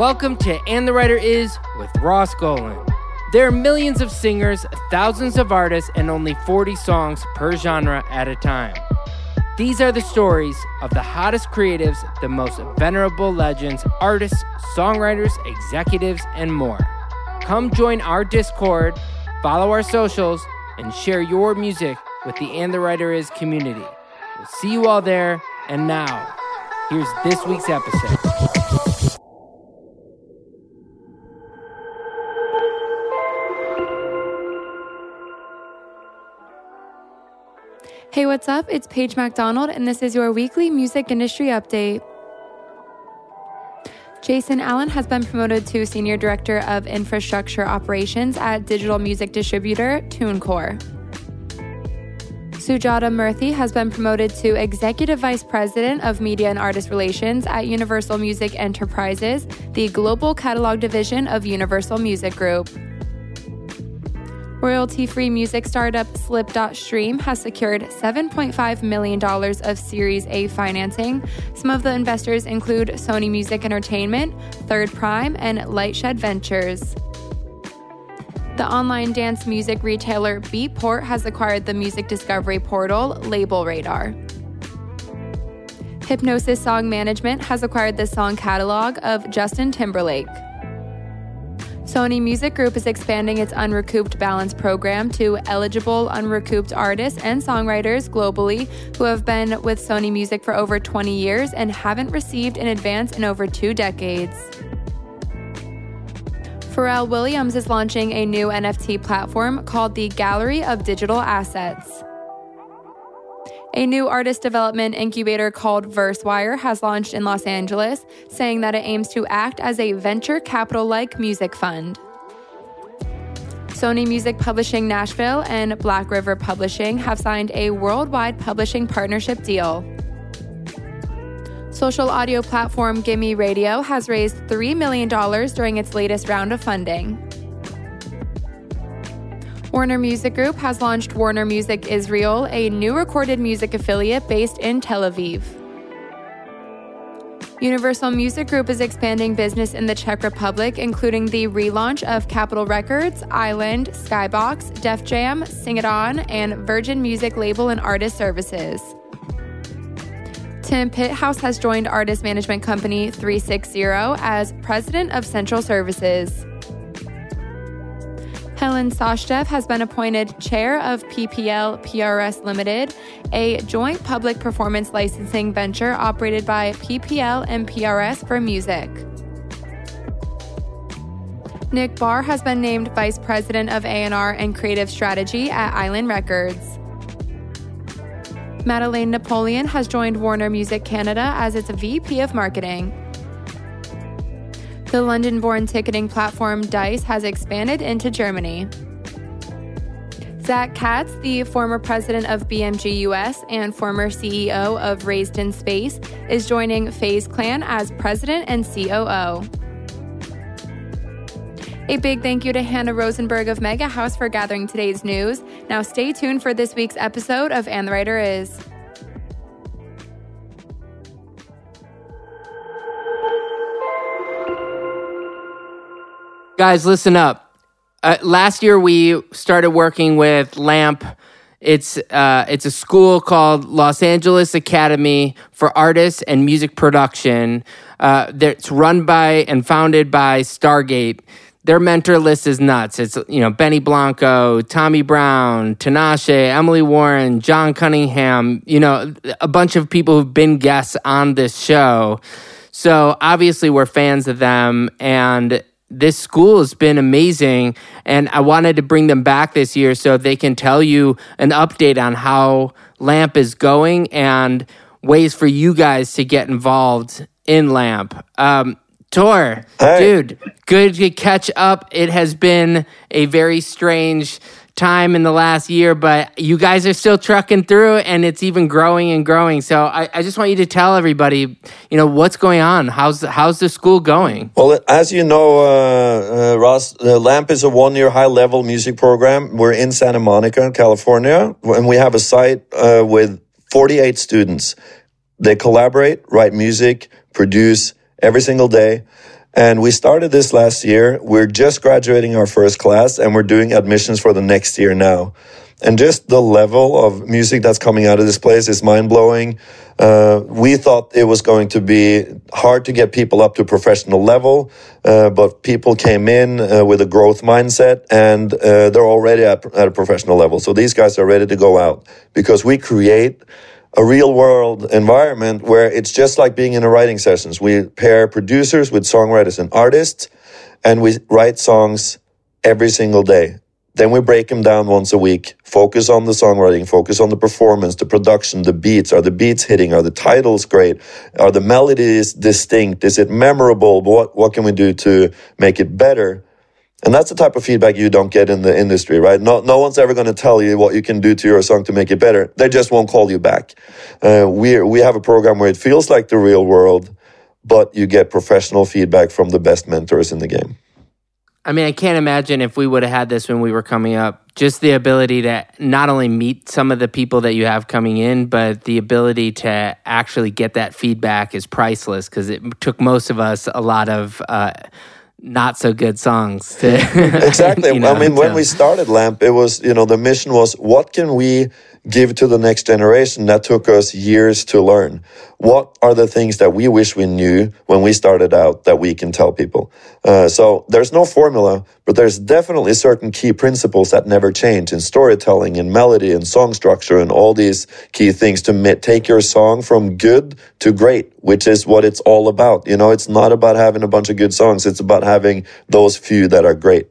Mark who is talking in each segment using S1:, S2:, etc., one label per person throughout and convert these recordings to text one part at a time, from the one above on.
S1: Welcome to And the Writer Is with Ross Golan. There are millions of singers, thousands of artists, and only 40 songs per genre at a time. These are the stories of the hottest creatives, the most venerable legends, artists, songwriters, executives, and more. Come join our Discord, follow our socials, and share your music with the And the Writer Is community. We'll see you all there, and now, here's this week's episode.
S2: Hey, what's up? It's Paige McDonald, and this is your weekly music industry update. Jason Allen has been promoted to Senior Director of Infrastructure Operations at digital music distributor TuneCore. Sujata Murthy has been promoted to Executive Vice President of Media and Artist Relations at Universal Music Enterprises, the global catalog division of Universal Music Group. Royalty free music startup Slip.Stream has secured $7.5 million of Series A financing. Some of the investors include Sony Music Entertainment, Third Prime, and Lightshed Ventures. The online dance music retailer Beatport has acquired the music discovery portal Label Radar. Hipgnosis Song Management has acquired the song catalog of Justin Timberlake. Sony Music Group is expanding its Unrecouped Balance program to eligible unrecouped artists and songwriters globally who have been with Sony Music for over 20 years and haven't received an advance in over two decades. Pharrell Williams is launching a new NFT platform called the Gallery of Digital Assets. A new artist development incubator called VerseWire has launched in Los Angeles, saying that it aims to act as a venture capital like music fund. Sony Music Publishing Nashville and Black River Publishing have signed a worldwide publishing partnership deal. Social audio platform Gimme Radio has raised $3 million during its latest round of funding. Warner Music Group has launched Warner Music Israel, a new recorded music affiliate based in Tel Aviv. Universal Music Group is expanding business in the Czech Republic, including the relaunch of Capitol Records, Island, Skybox, Def Jam, Sing It On, and Virgin Music Label and Artist Services. Tim Pithouse has joined artist management company 360 as president of Central Services. Helen Sashdev has been appointed chair of PPL PRS Limited, a joint public performance licensing venture operated by PPL and PRS for music. Nick Barr has been named vice president of A&R and creative strategy at Island Records. Madeleine Napoleon has joined Warner Music Canada as its VP of marketing. The London born ticketing platform Dice has expanded into Germany. Zach Katz, the former president of BMG US and former CEO of Raised in Space, is joining FaZe Clan as president and COO. A big thank you to Hannah Rosenberg of Mega House for gathering today's news. Now stay tuned for this week's episode of And the Writer Is.
S1: Guys, listen up. Uh, last year we started working with LAMP. It's uh, it's a school called Los Angeles Academy for Artists and Music Production. Uh, it's run by and founded by Stargate. Their mentor list is nuts. It's you know Benny Blanco, Tommy Brown, Tinashe, Emily Warren, John Cunningham. You know a bunch of people who've been guests on this show. So obviously we're fans of them, and this school has been amazing. And I wanted to bring them back this year so they can tell you an update on how LAMP is going and ways for you guys to get involved in LAMP. Um, Tor, hey. dude, good to catch up. It has been a very strange time in the last year, but you guys are still trucking through and it's even growing and growing. So I, I just want you to tell everybody, you know, what's going on? How's, how's the school going?
S3: Well, as you know, uh, uh, Ross, uh, LAMP is a one year high level music program. We're in Santa Monica, California, and we have a site uh, with 48 students. They collaborate, write music, produce every single day. And we started this last year. We're just graduating our first class and we're doing admissions for the next year now. And just the level of music that's coming out of this place is mind blowing. Uh, we thought it was going to be hard to get people up to professional level, uh, but people came in uh, with a growth mindset and uh, they're already at, at a professional level. So these guys are ready to go out because we create a real world environment where it's just like being in a writing sessions. We pair producers with songwriters and artists, and we write songs every single day. Then we break them down once a week, focus on the songwriting, focus on the performance, the production, the beats. Are the beats hitting? Are the titles great? Are the melodies distinct? Is it memorable? What, what can we do to make it better? And that's the type of feedback you don't get in the industry, right? No, no one's ever going to tell you what you can do to your song to make it better. They just won't call you back. Uh, we, we have a program where it feels like the real world, but you get professional feedback from the best mentors in the game.
S1: I mean, I can't imagine if we would have had this when we were coming up. Just the ability to not only meet some of the people that you have coming in, but the ability to actually get that feedback is priceless because it took most of us a lot of. Uh, not so good songs. To,
S3: exactly. you know, I mean, when we started LAMP, it was, you know, the mission was what can we give to the next generation that took us years to learn? What are the things that we wish we knew when we started out that we can tell people? Uh, so there's no formula, but there's definitely certain key principles that never change in storytelling and melody and song structure and all these key things to take your song from good to great, which is what it's all about. You know, it's not about having a bunch of good songs. It's about having those few that are great.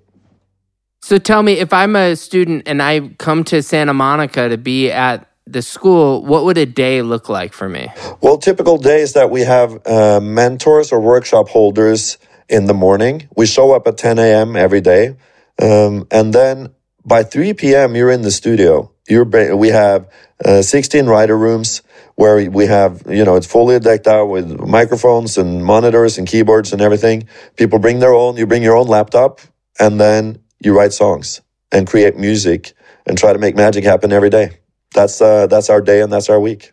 S1: So tell me, if I'm a student and I come to Santa Monica to be at the school, what would a day look like for me?
S3: Well, typical days that we have uh, mentors or workshop holders in the morning. We show up at 10 a.m. every day. Um, and then by 3 p.m., you're in the studio. You're, we have uh, 16 writer rooms where we have, you know, it's fully decked out with microphones and monitors and keyboards and everything. People bring their own, you bring your own laptop, and then you write songs and create music and try to make magic happen every day. That's uh, that's our day and that's our week.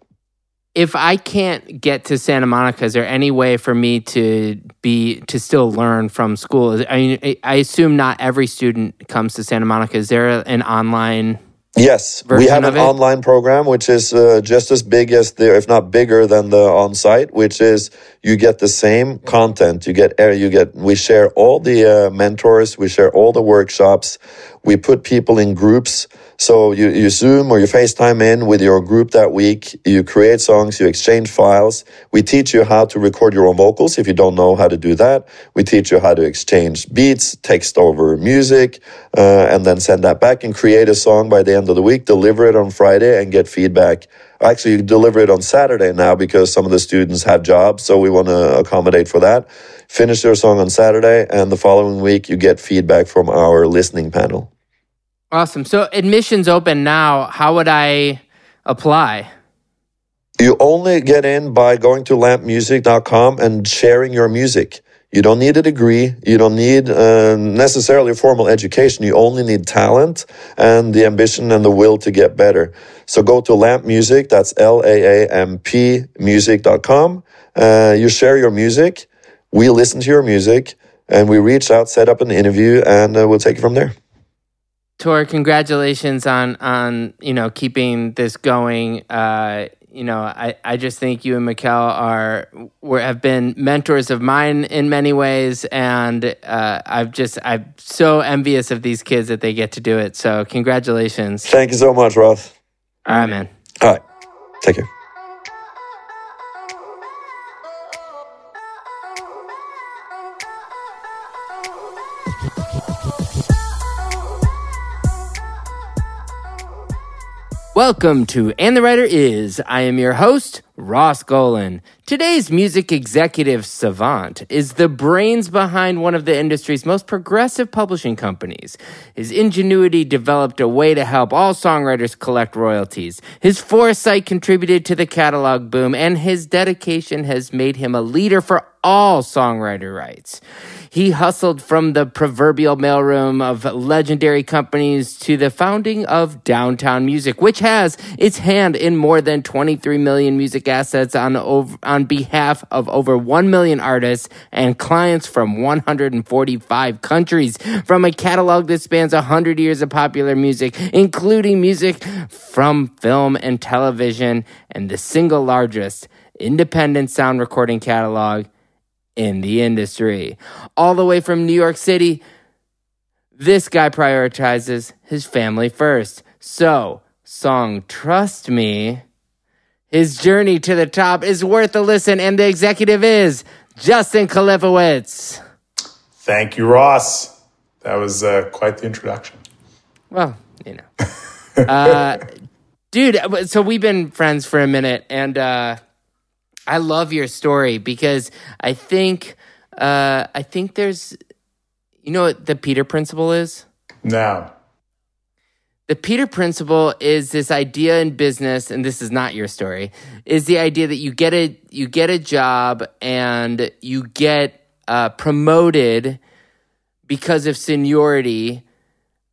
S1: If I can't get to Santa Monica, is there any way for me to be to still learn from school? I mean, I assume not every student comes to Santa Monica. Is there an online
S3: Yes, we have an online program which is uh, just as big as the, if not bigger than the on-site. Which is you get the same content. You get you get we share all the uh, mentors, we share all the workshops, we put people in groups so you, you Zoom or you FaceTime in with your group that week. You create songs, you exchange files. We teach you how to record your own vocals if you don't know how to do that. We teach you how to exchange beats, text over music, uh, and then send that back and create a song by the end of the week, deliver it on Friday and get feedback. Actually, deliver it on Saturday now because some of the students have jobs, so we want to accommodate for that. Finish their song on Saturday, and the following week you get feedback from our listening panel.
S1: Awesome. So admissions open now. How would I apply?
S3: You only get in by going to lampmusic.com and sharing your music. You don't need a degree. You don't need uh, necessarily a formal education. You only need talent and the ambition and the will to get better. So go to Lamp Music. That's L A A M P music.com. Uh, you share your music. We listen to your music and we reach out, set up an interview, and uh, we'll take it from there.
S1: Tor, congratulations on on you know keeping this going. Uh, you know, I, I just think you and Mikkel are were, have been mentors of mine in many ways, and uh, I've just I'm so envious of these kids that they get to do it. So congratulations!
S3: Thank you so much, Roth.
S1: All right, man.
S3: All right, take care.
S1: Welcome to And the Writer Is. I am your host, Ross Golan. Today's music executive savant is the brains behind one of the industry's most progressive publishing companies. His ingenuity developed a way to help all songwriters collect royalties. His foresight contributed to the catalog boom, and his dedication has made him a leader for all songwriter rights. He hustled from the proverbial mailroom of legendary companies to the founding of Downtown Music, which has its hand in more than 23 million music assets on over, on behalf of over 1 million artists and clients from 145 countries. From a catalog that spans 100 years of popular music, including music from film and television and the single largest independent sound recording catalog in the industry. All the way from New York City, this guy prioritizes his family first. So, Songtrust Me, his journey to the top is worth a listen, and the executive is Justin Kalifowitz.
S4: Thank you, Ross. That was uh, quite the introduction.
S1: Well, you know. uh, dude, so we've been friends for a minute, and uh, I love your story because I think uh, I think there's you know what the Peter principle is?
S4: No.
S1: The Peter principle is this idea in business, and this is not your story, is the idea that you get a you get a job and you get uh, promoted because of seniority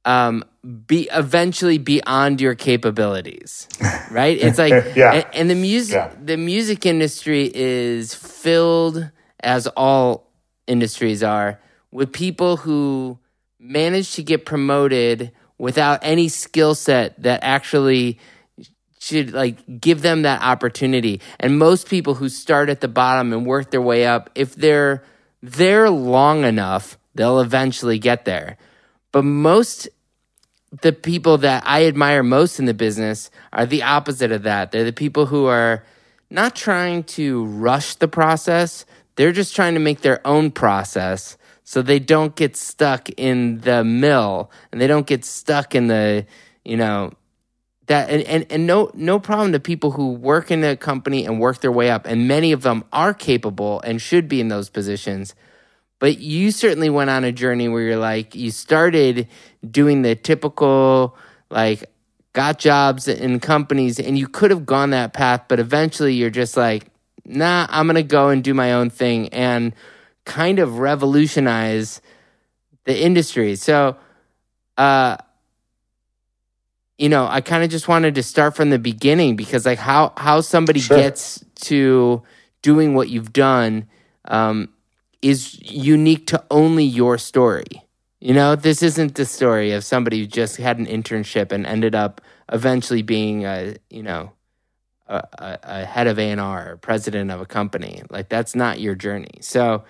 S1: um, be eventually beyond your capabilities right it's like
S4: yeah.
S1: and, and, the music yeah. the music industry is filled as all industries are with people who manage to get promoted without any skill set that actually should like give them that opportunity and most people who start at the bottom and work their way up if they're there long enough they'll eventually get there but most the people that I admire most in the business are the opposite of that. They're the people who are not trying to rush the process, they're just trying to make their own process so they don't get stuck in the mill and they don't get stuck in the, you know, that and, and, and no no problem to people who work in a company and work their way up. And many of them are capable and should be in those positions but you certainly went on a journey where you're like, you started doing the typical, like, got jobs in companies, and you could have gone that path, but eventually you're just like, nah, I'm going to go and do my own thing and kind of revolutionize the industry. So, uh, you know, I kind of just wanted to start from the beginning because, like, how how somebody sure. gets to doing what you've done um, is unique to only your story. You know, this isn't the story of somebody who just had an internship and ended up eventually being a, you know, a, a head of A&R or president of a company. Like that's not your journey. So,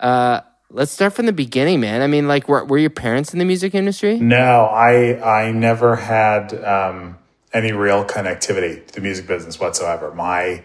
S1: uh, let's start from the beginning, man. I mean, like, were, were your parents in the music industry?
S4: No, I I never had um, any real connectivity to the music business whatsoever. My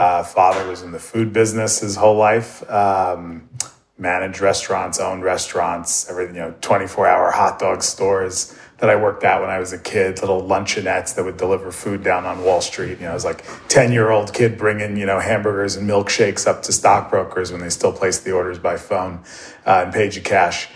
S4: uh, father was in the food business his whole life. Um, managed restaurants, owned restaurants, everything, you know, 24 hour hot dog stores that I worked at when I was a kid, little luncheonettes that would deliver food down on Wall Street. You know, I was like 10 year old kid bringing, you know, hamburgers and milkshakes up to stockbrokers when they still placed the orders by phone uh, and paid you cash.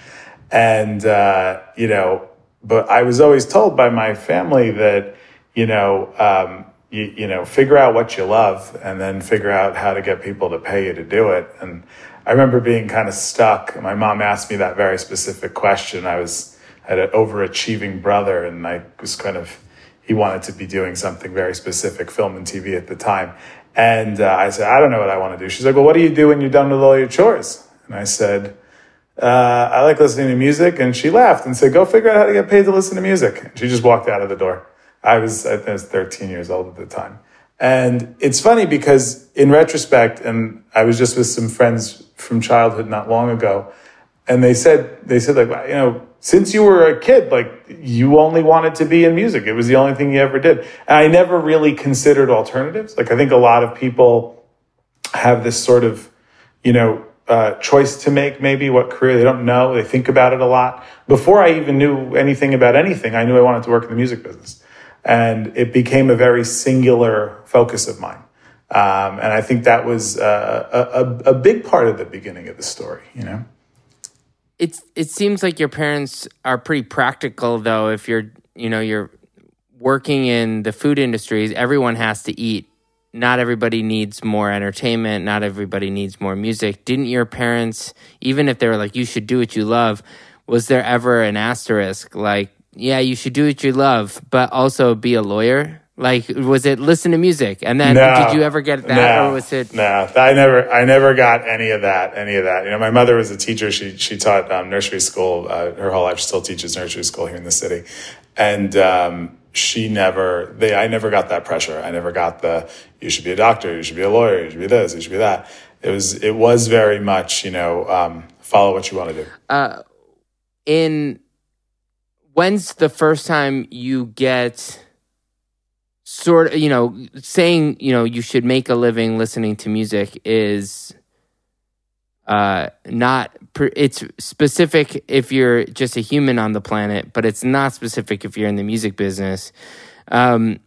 S4: And, uh, you know, but I was always told by my family that, you know, um, you, you know, figure out what you love and then figure out how to get people to pay you to do it. And I remember being kind of stuck. My mom asked me that very specific question. I was, had an overachieving brother and I was kind of, he wanted to be doing something very specific, film and TV at the time. And uh, I said, I don't know what I want to do. She's like, well, what do you do when you're done with all your chores? And I said, uh, I like listening to music. And she laughed and said, go figure out how to get paid to listen to music. And She just walked out of the door. I was, I, I was 13 years old at the time. And it's funny because in retrospect, and I was just with some friends from childhood not long ago, and they said, they said like, you know, since you were a kid, like you only wanted to be in music. It was the only thing you ever did. And I never really considered alternatives. Like I think a lot of people have this sort of, you know, uh, choice to make, maybe what career they don't know. They think about it a lot. Before I even knew anything about anything, I knew I wanted to work in the music business. And it became a very singular focus of mine. Um, and I think that was uh, a, a, big part of the beginning of the story, you know?
S1: It's, it seems like your parents are pretty practical though. If you're, you know, you're working in the food industries, everyone has to eat. Not everybody needs more entertainment. Not everybody needs more music. Didn't your parents, even if they were like, you should do what you love, was there ever an asterisk like, yeah, you should do what you love, but also be a lawyer? Like, was it listen to music? And then no, did you ever get that, no, or was it?
S4: No, I never, I never got any of that. Any of that. You know, my mother was a teacher. She she taught um, nursery school uh, her whole life. She still teaches nursery school here in the city, and um, she never. They, I never got that pressure. I never got the. You should be a doctor. You should be a lawyer. You should be this. You should be that. It was. It was very much. You know, um, follow what you want to do.
S1: Uh, in when's the first time you get sort of you know saying you know you should make a living listening to music is uh not it's specific if you're just a human on the planet but it's not specific if you're in the music business. Um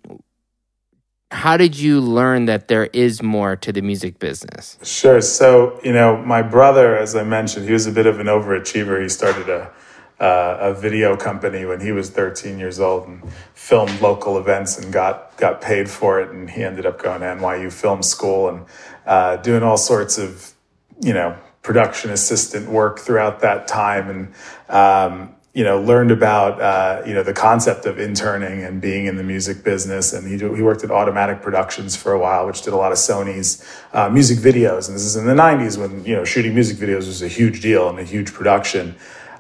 S1: how did you learn that there is more to the music business?
S4: Sure. So you know my brother as i mentioned he was a bit of an overachiever. He started a uh, a video company when he was 13 years old and filmed local events and got got paid for it. And he ended up going to NYU Film School and uh, doing all sorts of you know production assistant work throughout that time and. Um, you know, learned about uh, you know the concept of interning and being in the music business, and he he worked at Automatic Productions for a while, which did a lot of Sony's uh, music videos. And this is in the '90s when you know shooting music videos was a huge deal and a huge production.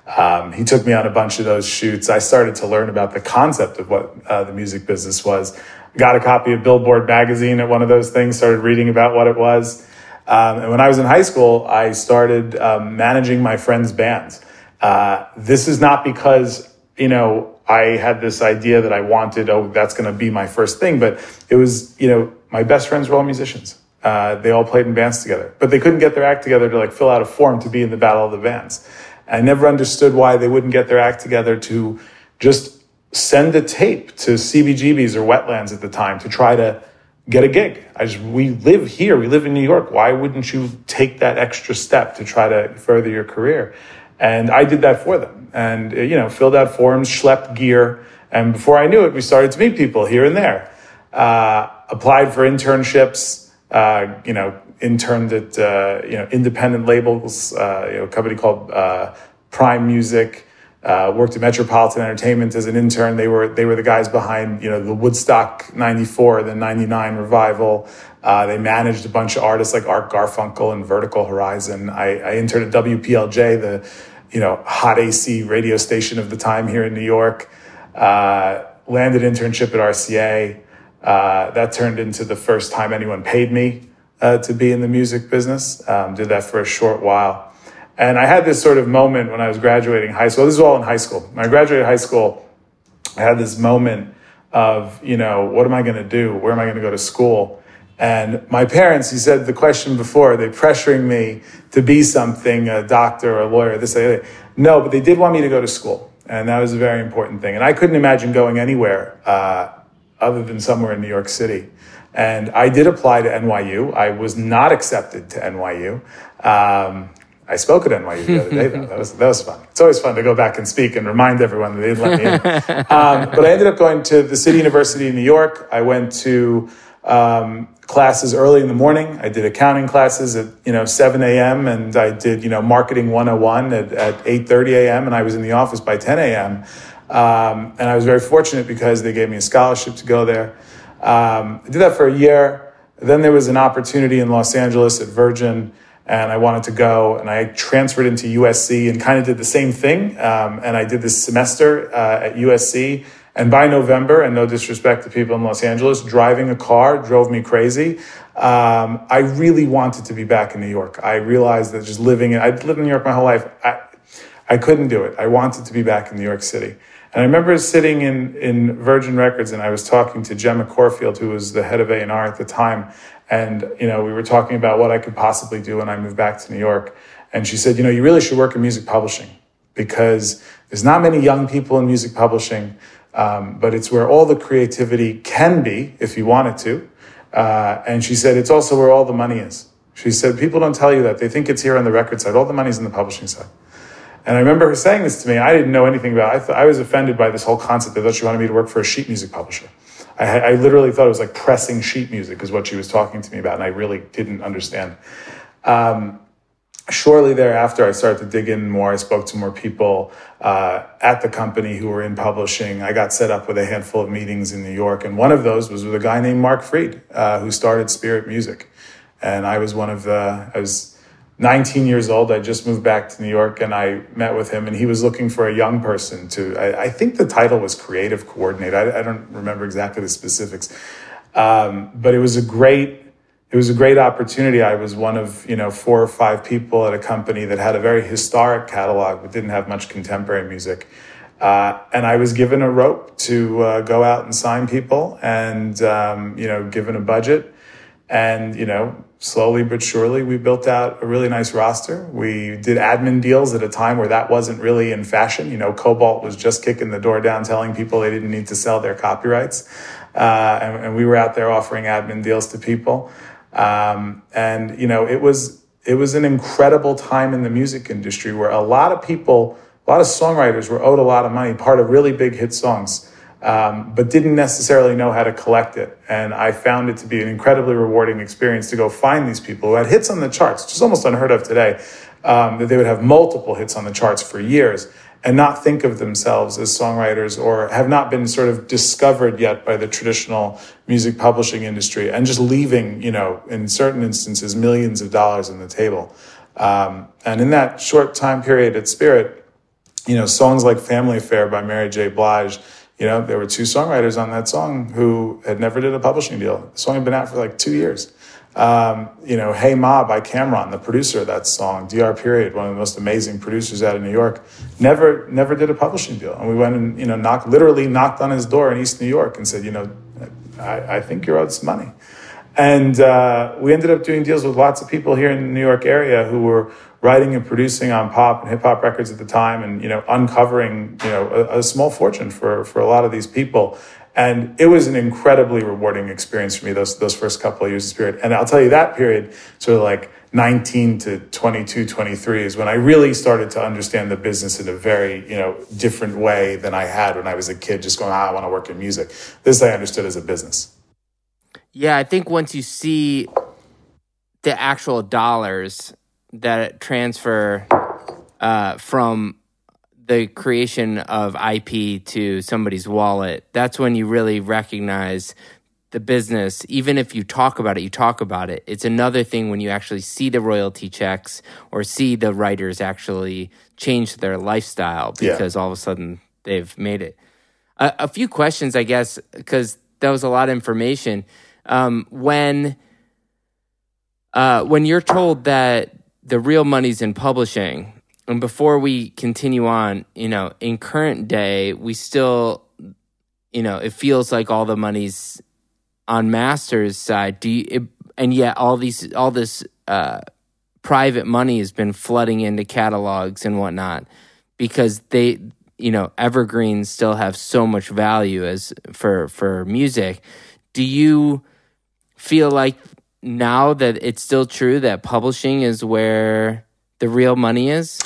S4: Um, he took me on a bunch of those shoots. I started to learn about the concept of what uh, the music business was. Got a copy of Billboard magazine at one of those things, started reading about what it was. Um, and when I was in high school, I started um, managing my friends' bands. Uh, this is not because, you know, I had this idea that I wanted, oh, that's going to be my first thing, but it was, you know, my best friends were all musicians. Uh, they all played in bands together, but they couldn't get their act together to like fill out a form to be in the Battle of the Bands. I never understood why they wouldn't get their act together to just send a tape to CBGB's or Wetlands at the time to try to get a gig. I just, we live here, we live in New York. Why wouldn't you take that extra step to try to further your career? And I did that for them and, you know, filled out forms, schlepped gear. And before I knew it, we started to meet people here and there. Uh, applied for internships, uh, you know, interned at uh, you know independent labels, uh, you know, a company called uh, Prime Music. Uh, worked at Metropolitan Entertainment as an intern. They were they were the guys behind you know the Woodstock '94, the '99 revival. Uh, they managed a bunch of artists like Art Garfunkel and Vertical Horizon. I, I interned at WPLJ, the you know hot AC radio station of the time here in New York. Uh, landed internship at RCA. that turned into the first time anyone paid me uh, to be in the music business. Um, did that for a short while. And I had this sort of moment when I was graduating high school. This is all in high school. When I graduated high school, I had this moment of, you know, what am I going to do? Where am I going to go to school? And my parents, he said the question before, they pressuring me to be something, a doctor or a lawyer, this, that. No, but they did want me to go to school. And that was a very important thing. And I couldn't imagine going anywhere uh, other than somewhere in New York City. And I did apply to NYU. I was not accepted to NYU. Um, I spoke at NYU the other day, though. That was, that was fun. It's always fun to go back and speak and remind everyone that they didn't let me in. Um, but I ended up going to the City University of New York. I went to um, classes early in the morning. I did accounting classes at, you know, 7 a.m. and I did, you know, marketing 101 at, at 8.30 a.m. and I was in the office by 10 a.m. Um, and I was very fortunate because they gave me a scholarship to go there. Um, I did that for a year. Then there was an opportunity in Los Angeles at Virgin, and I wanted to go. And I transferred into USC and kind of did the same thing. Um, and I did this semester uh, at USC. And by November, and no disrespect to people in Los Angeles, driving a car drove me crazy. Um, I really wanted to be back in New York. I realized that just living, in, I'd lived in New York my whole life. I, I couldn't do it. I wanted to be back in New York City. And I remember sitting in, in Virgin Records and I was talking to Gemma Corfield, who was the head of A&R at the time. And, you know, we were talking about what I could possibly do when I moved back to New York. And she said, you know, you really should work in music publishing because there's not many young people in music publishing. um, but it's where all the creativity can be if you wanted to. Uh, and she said, it's also where all the money is. She said, people don't tell you that. They think it's here on the record side. All the money's in the publishing side. And I remember her saying this to me. I didn't know anything about it. I, th- I was offended by this whole concept. I thought she wanted me to work for a sheet music publisher. I, I literally thought it was like pressing sheet music is what she was talking to me about. And I really didn't understand. Um, shortly thereafter, I started to dig in more. I spoke to more people uh, at the company who were in publishing. I got set up with a handful of meetings in New York, and one of those was with a guy named Mark Fried, uh, who started Spirit Music. And I was one of the, I was 19 years old. I just moved back to New York and I met with him, and he was looking for a young person to, I, I think the title was creative coordinator. I, I don't remember exactly the specifics. Um, but it was a great, it was a great opportunity. I was one of, you know, four or five people at a company that had a very historic catalog, but didn't have much contemporary music. Uh, and I was given a rope to uh, go out and sign people and, um, you know, given a budget and, you know, slowly but surely, we built out a really nice roster. We did admin deals at a time where that wasn't really in fashion. You know, Kobalt was just kicking the door down, telling people they didn't need to sell their copyrights. Uh, and, and, we were out there offering admin deals to people. Um, and, you know, it was, it was an incredible time in the music industry where a lot of people, a lot of songwriters were owed a lot of money, part of really big hit songs um, but didn't necessarily know how to collect it. And I found it to be an incredibly rewarding experience to go find these people who had hits on the charts, which is almost unheard of today, um, that they would have multiple hits on the charts for years and not think of themselves as songwriters or have not been sort of discovered yet by the traditional music publishing industry and just leaving, you know, in certain instances, millions of dollars on the table. Um, and in that short time period at Spirit, you know, songs like Family Affair by Mary J. Blige you know, there were two songwriters on that song who had never did a publishing deal. The song had been out for like two years. Um, you know, Hey Ma by Cam'ron, the producer of that song, DR Period, one of the most amazing producers out of New York, never never did a publishing deal. And we went and, you know, knocked literally knocked on his door in East New York and said, you know, I, I think you're owed some money. And uh, we ended up doing deals with lots of people here in the New York area who were writing and producing on pop and hip hop records at the time, and you know, uncovering you know a, a, small fortune for for a lot of these people. And it was an incredibly rewarding experience for me those those first couple of years of Spirit. And I'll tell you that period, sort of like 19 to 22, 23 is when I really started to understand the business in a very, you know, different way than I had when I was a kid, just going, ah, I want to work in music. This I understood as a business.
S1: Yeah, I think once you see the actual dollars that transfer uh, from the creation of IP to somebody's wallet, that's when you really recognize the business. Even if you talk about it, you talk about it. It's another thing when you actually see the royalty checks or see the writers actually change their lifestyle because yeah. all of a sudden they've made it. A, a few questions, I guess, because that was a lot of information. Um, when uh, when you're told that the real money's in publishing. And before we continue on, you know, in current day, we still, you know, it feels like all the money's on Masters' side. Do you, it, and yet all these, all this uh, private money has been flooding into catalogs and whatnot because they, you know, evergreens still have so much value as for for music. Do you feel like now that it's still true that publishing is where the real money is?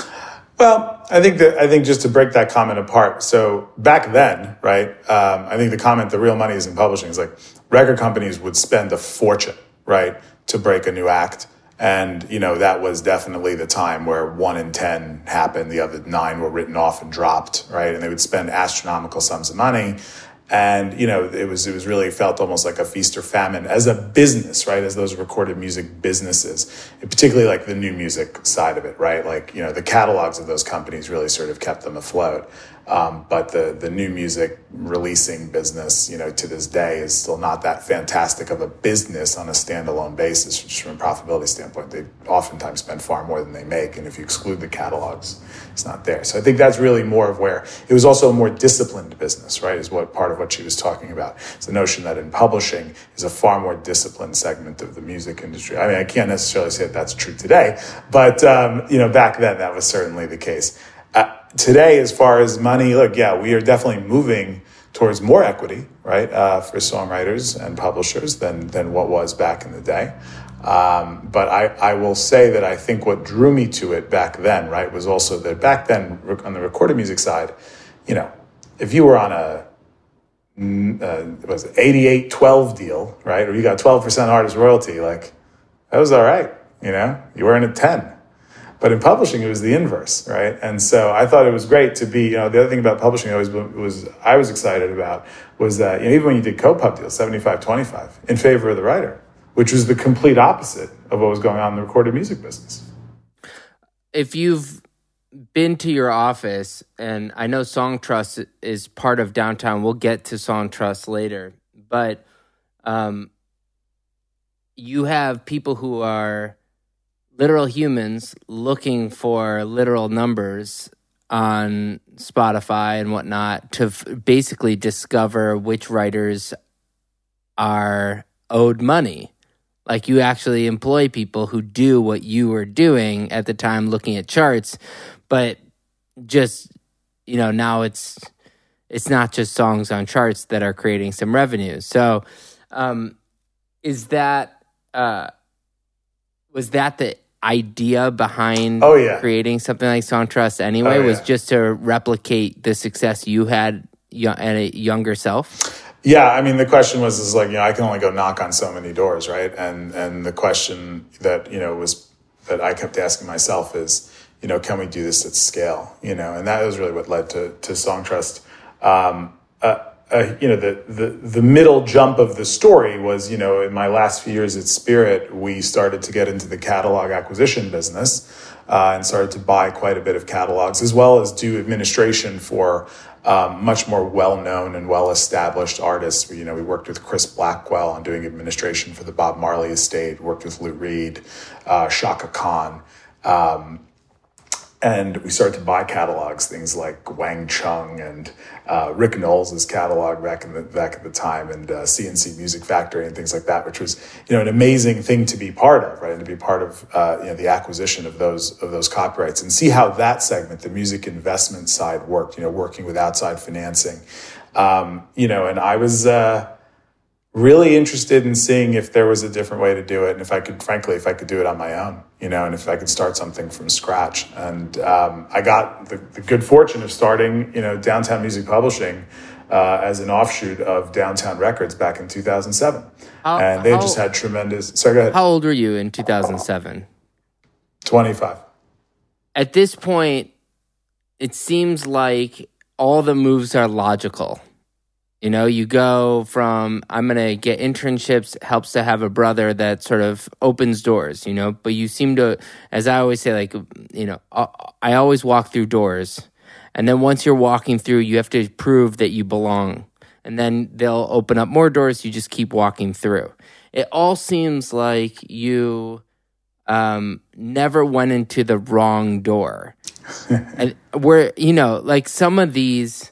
S4: Well, I think that I think just to break that comment apart. So back then, right? Um, I think the comment "the real money is in publishing" is like record companies would spend a fortune, right, to break a new act, and you know that was definitely the time where one in ten happened, the other nine were written off and dropped, right, and they would spend astronomical sums of money and you know it was it was really felt almost like a feast or famine as a business right? As those recorded music businesses particularly like the new music side of it right? Like you know the catalogs of those companies really sort of kept them afloat um, but the the new music releasing business, you know, to this day is still not that fantastic of a business on a standalone basis. Just from a profitability standpoint, they oftentimes spend far more than they make, and if you exclude the catalogs, it's not there. So I think that's really more of where it was also a more disciplined business, right? Is what part of what she was talking about. It's the notion that in publishing is a far more disciplined segment of the music industry. I mean, I can't necessarily say that that's true today, but um, you know, back then that was certainly the case. Today, as far as money, look, yeah, we are definitely moving towards more equity, right, uh, for songwriters and publishers than than what was back in the day. Um, but I, I will say that I think what drew me to it back then, right, was also that back then on the recorded music side, you know, if you were on a uh, was 88 12 deal, right, or you got 12% artist royalty, like that was all right, you know, you were in a 10. But in publishing, it was the inverse, right? And so I thought it was great to be, you know, the other thing about publishing always was I was excited about was that, you know, even when you did co-pub deals, 75 25, in favor of the writer which was the complete opposite of what was going on in the recorded music business.
S1: If you've been to your office, and I know Songtrust is part of downtown, we'll get to Songtrust later, but um, you have people who are literal humans looking for literal numbers on Spotify and whatnot to f- basically discover which writers are owed money like you actually employ people who do what you were doing at the time looking at charts, but just you know, now it's it's not just songs on charts that are creating some revenue. So um is that uh was that the idea behind
S4: oh, yeah.
S1: creating something like Songtrust anyway?
S4: Oh, yeah.
S1: Was just to replicate the success you had at a younger self?
S4: Yeah, I mean, the question was is like you know I can only go knock on so many doors, right? And and the question that you know was that I kept asking myself is you know can we do this at scale? You know, and that was really what led to to Songtrust. Um, uh, uh, you know, the, the the middle jump of the story was you know in my last few years at Spirit, we started to get into the catalog acquisition business. Uh, and started to buy quite a bit of catalogs as well as do administration for um, much more well-known and well-established artists. We, you know, we worked with Chris Blackwell on doing administration for the Bob Marley estate. Worked with Lou Reed, uh, Chaka Khan. Um, and we started to buy catalogs, things like Wang Chung and uh, Rick Nowels' catalog back in the back at the time, and uh, C+C Music Factory and things like that, which was you know an amazing thing to be part of, right? And to be part of uh, you know the acquisition of those of those copyrights and see how that segment, the music investment side, worked. You know, working with outside financing, um, you know, and I was uh, really interested in seeing if there was a different way to do it and if I could, frankly, if I could do it on my own, you know, and if I could start something from scratch. And um, I got the, the, good fortune of starting, you know, Downtown Music Publishing uh, as an offshoot of Downtown Records back in 2007. How, and they how, just had tremendous. Sorry, go ahead.
S1: How old were you in 2007?
S4: 25.
S1: At this point, it seems like all the moves are logical you know, you go from I'm going to get internships, helps to have a brother that sort of opens doors, you know, but you seem to, as I always say, like, you know, I always walk through doors. And then once you're walking through, you have to prove that you belong. And then they'll open up more doors. You just keep walking through. It all seems like you um, never went into the wrong door. and where, you know, like some of these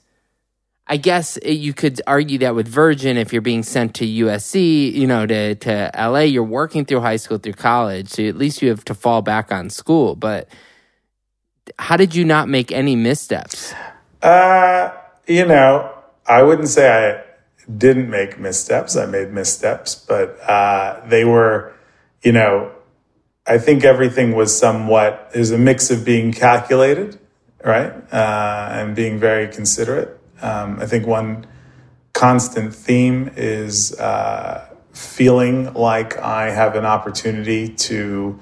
S1: I guess you could argue that with Virgin, if you're being sent to USC, you know, to, to LA, you're working through high school, through college. So at least you have to fall back on school. But how did you not make any missteps?
S4: Uh, you know, I wouldn't say I didn't make missteps. I made missteps, but uh, they were, you know, I think everything was somewhat, there's a mix of being calculated, right? Uh, and being very considerate um, I think one constant theme is uh, feeling like I have an opportunity to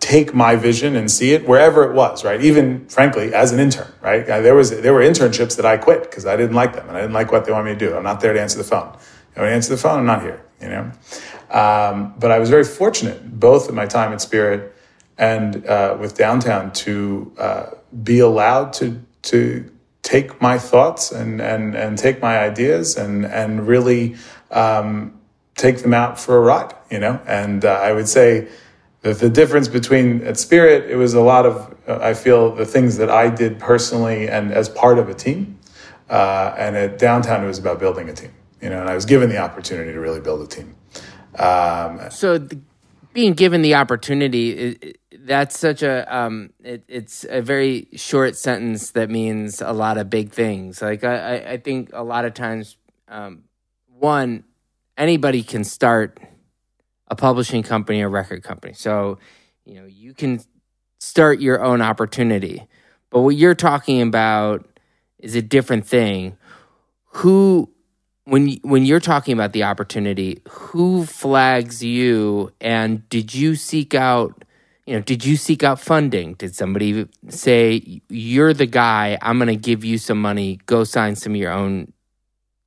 S4: take my vision and see it wherever it was, right? Even frankly, as an intern, right? There was there were internships that I quit because I didn't like them and I didn't like what they wanted me to do. I'm not there to answer the phone. I to answer the phone. I'm not here, you know. Um, but I was very fortunate, both in my time at Spirit and uh, with Downtown, to uh, be allowed to to take my thoughts and and and take my ideas and and really um, take them out for a ride, you know. And uh, I would say that the difference between at Spirit, it was a lot of uh, I feel the things that I did personally and as part of a team, uh, and at Downtown it was about building a team, you know. And I was given the opportunity to really build a team.
S1: Um, so, the, being given the opportunity that's such a um, it, it's a very short sentence that means a lot of big things. Like I, I think a lot of times, um, one, anybody can start a publishing company or record company. So, you know, you can start your own opportunity. But what you're talking about is a different thing. Who when when you're talking about the opportunity, who flags you and did you seek out you know, did you seek out funding? Did somebody say you're the guy, I'm going to give you some money, go sign some of your own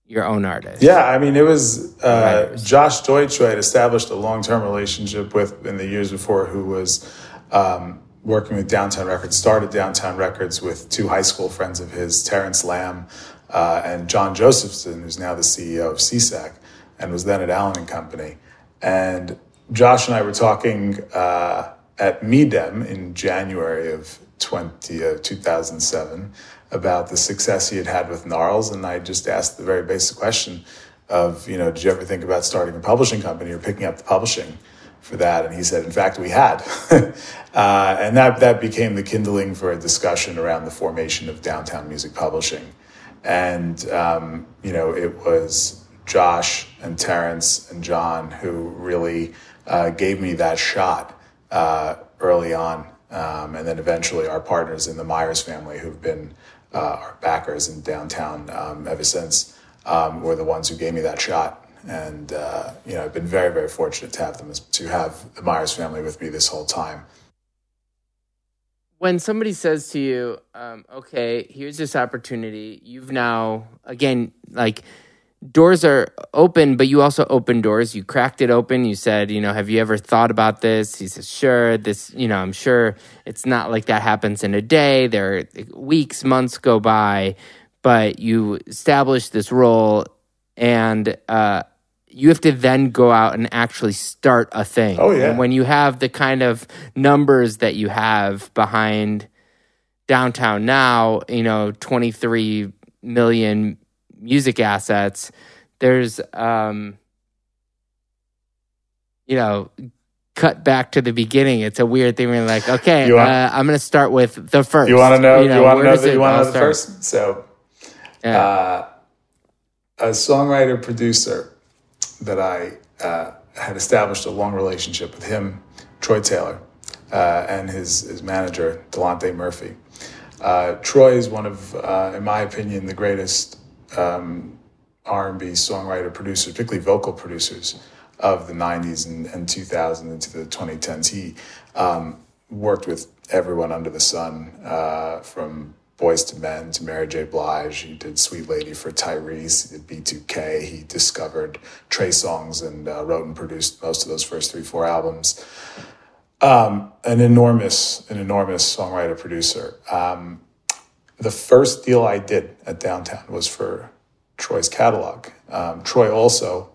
S1: your own artists?
S4: Yeah, I mean, it was uh, Josh Deutsch who I had established a long term relationship with in the years before, who was um, working with Downtown Records, started Downtown Records with two high school friends of his, Terrence Lamb uh, and John Josephson, who's now the CEO of SESAC and was then at Allen and Company. And Josh and I were talking uh, at MIDEM in January of 20, uh, 2007 about the success he had had with Gnarls. And I just asked the very basic question of, you know, did you ever think about starting a publishing company or picking up the publishing for that? And he said, in fact, we had. uh, and that, that became the kindling for a discussion around the formation of Downtown Music Publishing. And, um, you know, it was Josh and Terrence and John who really uh, gave me that shot early on. Um, and then eventually our partners in the Myers family, who've been uh, our backers in downtown um, ever since, um, were the ones who gave me that shot. And, uh, you know, I've been very, very fortunate to have them, to have the Myers family with me this whole time.
S1: When somebody says to you, um, okay, here's this opportunity, you've now, again, like, doors are open, but you also open doors. You cracked it open. You said, you know, have you ever thought about this? He says, sure. This, you know, I'm sure it's not like that happens in a day. There are weeks, months go by, but you establish this role and, uh, you have to then go out and actually start a thing.
S4: Oh, yeah.
S1: And when you have the kind of numbers that you have behind downtown now, you know, 23 million music assets, there's um you know, cut back to the beginning. It's a weird thing. We're like, okay, want, uh, I'm going to start with the first.
S4: You want to know? You, know, you want to know? The, you want to know the first? So, yeah. uh, a songwriter producer that I uh, had established a long relationship with him, Troy Taylor, uh, and his his manager Delonte Murphy. Uh, Troy is one of, uh, in my opinion, the greatest um, R&B songwriter producers, particularly vocal producers of the 90s and, and 2000 into the 2010s. He um, worked with everyone under the sun, uh, from Boyz II Men to Mary J. Blige. He did Sweet Lady for Tyrese. He did B2K. He discovered Trey Songz and uh, wrote and produced most of those first three, four albums. Um, an enormous, an enormous songwriter producer. Um, the first deal I did at Downtown was for Troy's catalog. Um, Troy also,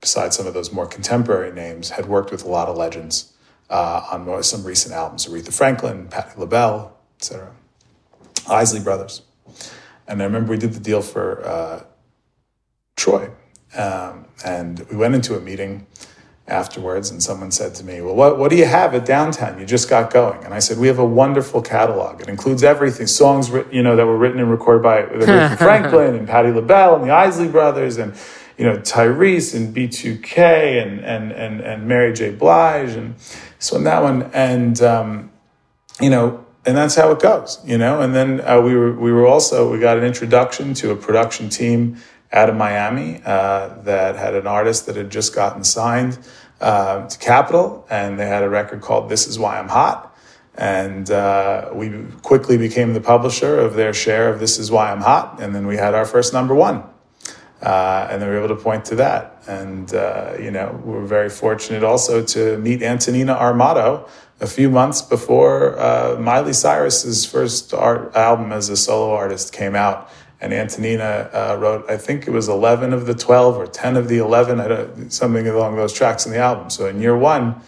S4: besides some of those more contemporary names, had worked with a lot of legends uh, on some recent albums: Aretha Franklin, Patti LaBelle, etc. Isley Brothers. And I remember we did the deal for uh, Troy, um, and we went into a meeting afterwards and someone said to me, Well, what, what do you have at downtown? You just got going. And I said, We have a wonderful catalog. It includes everything songs you know, that were written and recorded by Franklin and Patti LaBelle and the Isley brothers and you know, Tyrese and B2K and, and, and, and Mary J. Blige. And so in that one, and, um, you know, and that's how it goes, you know. And then uh, we were we were also we got an introduction to a production team out of Miami uh, that had an artist that had just gotten signed uh, to Capitol, and they had a record called "This Is Why I'm Hot." And uh, we quickly became the publisher of their share of "This Is Why I'm Hot," and then we had our first number one. Uh, and then we were able to point to that. And, uh, you know, we were very fortunate also to meet Antonina Armato a few months before uh, Miley Cyrus's first art album as a solo artist came out and Antonina uh, wrote, I think it was 11 of the 12 or 10 of the 11, something along those tracks in the album. So in year one,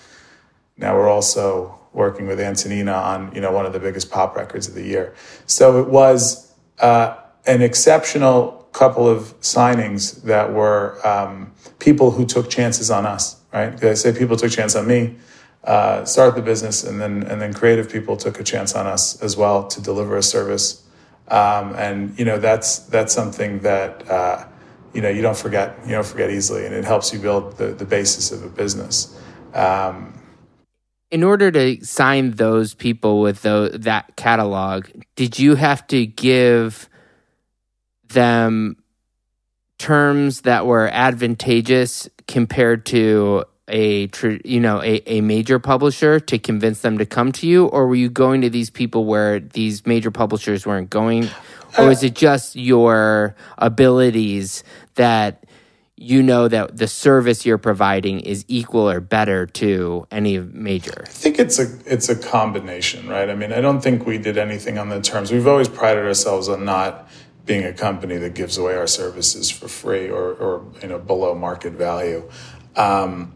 S4: now we're also working with Antonina on, you know, one of the biggest pop records of the year. So it was uh, an exceptional couple of signings that were um, people who took chances on us, right? Because I say people took chance on me. uh, start the business, and then and then creative people took a chance on us as well to deliver a service. Um, and you know that's that's something that uh, you know you don't forget you don't forget easily, and it helps you build the, the basis of a business. Um,
S1: in order to sign those people with the, that catalog, did you have to give them terms that were advantageous compared to a you know a, a major publisher to convince them to come to you? Or were you going to these people where these major publishers weren't going? Or is it just your abilities that you know that the service you're providing is equal or better to any major?
S4: I think it's a it's a combination right? I mean i don't think we did anything on the terms. We've always prided ourselves on not being a company that gives away our services for free or, or you know below market value. Um,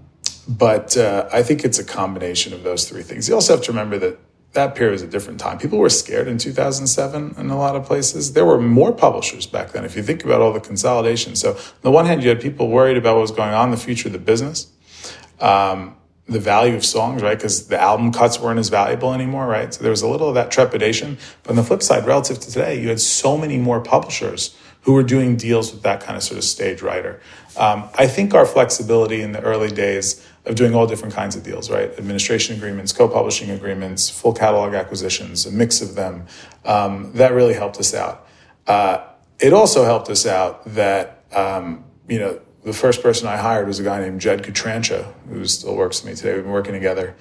S4: but uh, I think it's a combination of those three things. You also have to remember that that period was a different time. People were scared in 2007 in a lot of places. There were more publishers back then. If you think about all the consolidation, so on the one hand, you had people worried about what was going on the future of the business, um, the value of songs, right? Because the album cuts weren't as valuable anymore, right? So there was a little of that trepidation. But on the flip side, relative to today, you had so many more publishers who were doing deals with that kind of sort of stage writer. Um, I think our flexibility in the early days of doing all different kinds of deals, right? Administration agreements, co-publishing agreements, full catalog acquisitions, a mix of them. Um, that really helped us out. Uh, it also helped us out that um, you know the first person I hired was a guy named Jed Cotrancha, who still works with me today. We've been working together.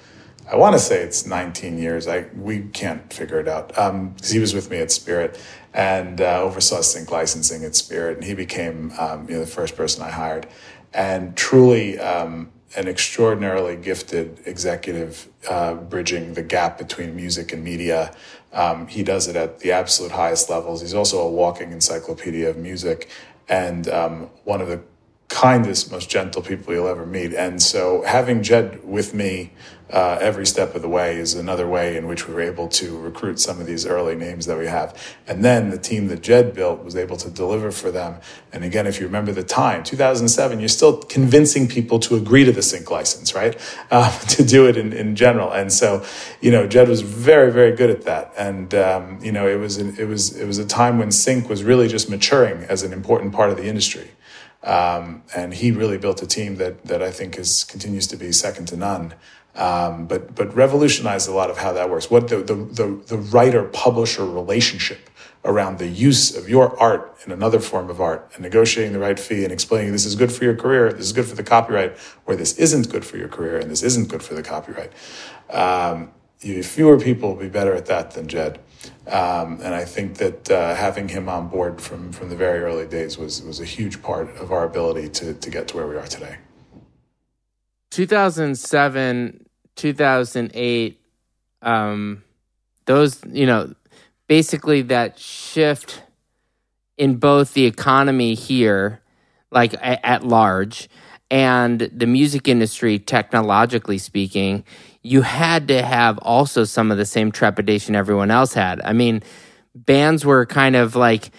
S4: I want to say it's 19 years. I we can't figure it out because um, he was with me at Spirit and uh, oversaw sync licensing at Spirit, and he became um, you know the first person I hired, and truly um, an extraordinarily gifted executive uh, bridging the gap between music and media. Um, he does it at the absolute highest levels. He's also a walking encyclopedia of music and um, one of the kindest, most gentle people you'll ever meet. And so having Jed with me uh, every step of the way is another way in which we were able to recruit some of these early names that we have. And then the team that Jed built was able to deliver for them. And again, if you remember the time, 2007, you're still convincing people to agree to the sync license, right? Uh, to do it in, in general. And so, you know, Jed was very, very good at that. And, um, you know, it was, it was, it was a time when sync was really just maturing as an important part of the industry. Um, and he really built a team that that I think is continues to be second to none. Um, but but revolutionized a lot of how that works. What the the the, the writer publisher relationship around the use of your art in another form of art and negotiating the right fee and explaining this is good for your career, this is good for the copyright, or this isn't good for your career and this isn't good for the copyright. Um, fewer people will be better at that than Jed. Um, and I think that uh, having him on board from, from the very early days was, was a huge part of our ability to, to get to where we are today.
S1: 2007, 2008, um, those, you know, basically that shift in both the economy here, like at, at large, and the music industry, technologically speaking, you had to have also some of the same trepidation everyone else had. I mean, bands were kind of like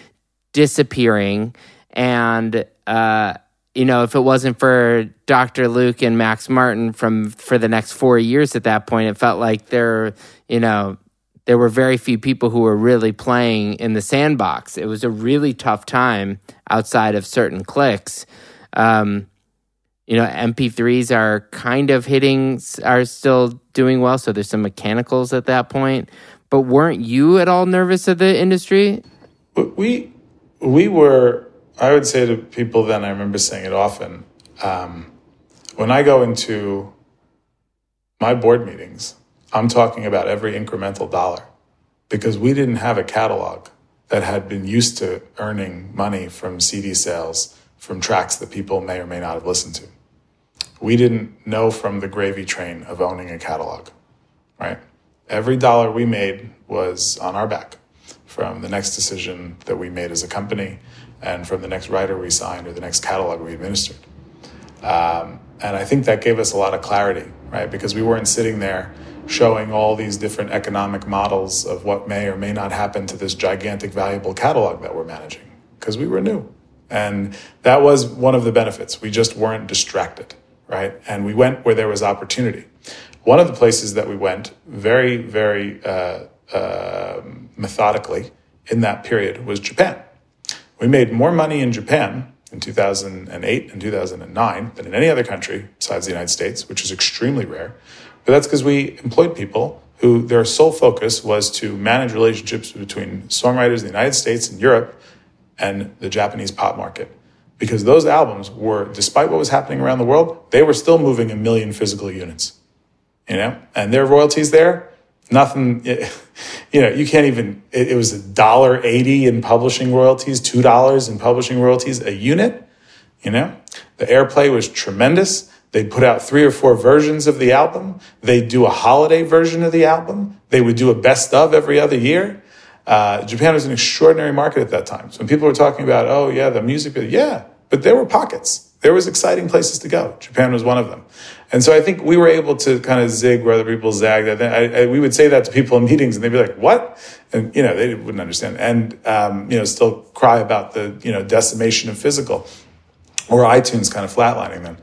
S1: disappearing, and uh, you know, if it wasn't for Dr. Luke and Max Martin from for the next four years at that point, it felt like there, you know, there were very few people who were really playing in the sandbox. It was a really tough time outside of certain clicks. Um, you know mp3s are kind of hitting are still doing well so there's some mechanicals at that point. But weren't you at all nervous of the industry?
S4: We we were i would say to people then i remember saying it often um, when i go into my board meetings i'm talking about every incremental dollar because we didn't have a catalog that had been used to earning money from cd sales from tracks that people may or may not have listened to. We didn't know from the gravy train of owning a catalog, right? Every dollar we made was on our back from the next decision that we made as a company and from the next writer we signed or the next catalog we administered. Um, and I think that gave us a lot of clarity, right? Because we weren't sitting there showing all these different economic models of what may or may not happen to this gigantic, valuable catalog that we're managing because we were new. And that was one of the benefits. We just weren't distracted, right? And we went where there was opportunity. one of the places that we went very, very uh, uh, methodically in that period was Japan. We made more money in Japan in 2008 and 2009 than in any other country besides the United States, which is extremely rare. But that's because we employed people who their sole focus was to manage relationships between songwriters in the United States and Europe and the Japanese pop market. Because those albums were, despite what was happening around the world, they were still moving a million physical units. You know, and their royalties there, nothing, you know, you can't even, it, it was a dollar eighty in publishing royalties, two dollars in publishing royalties a unit. You know, the airplay was tremendous. They'd put out three or four versions of the album. They'd do a holiday version of the album. They would do a best of every other year. Uh, Japan was an extraordinary market at that time. So when people were talking about, oh yeah, the music, yeah, but there were pockets. There was exciting places to go. Japan was one of them. And so I think we were able to kind of zig where other people zagged. I, I, we would say that to people in meetings and they'd be like, what? And, you know, they wouldn't understand. And, um, you know, still cry about the, you know, decimation of physical or iTunes kind of flatlining them.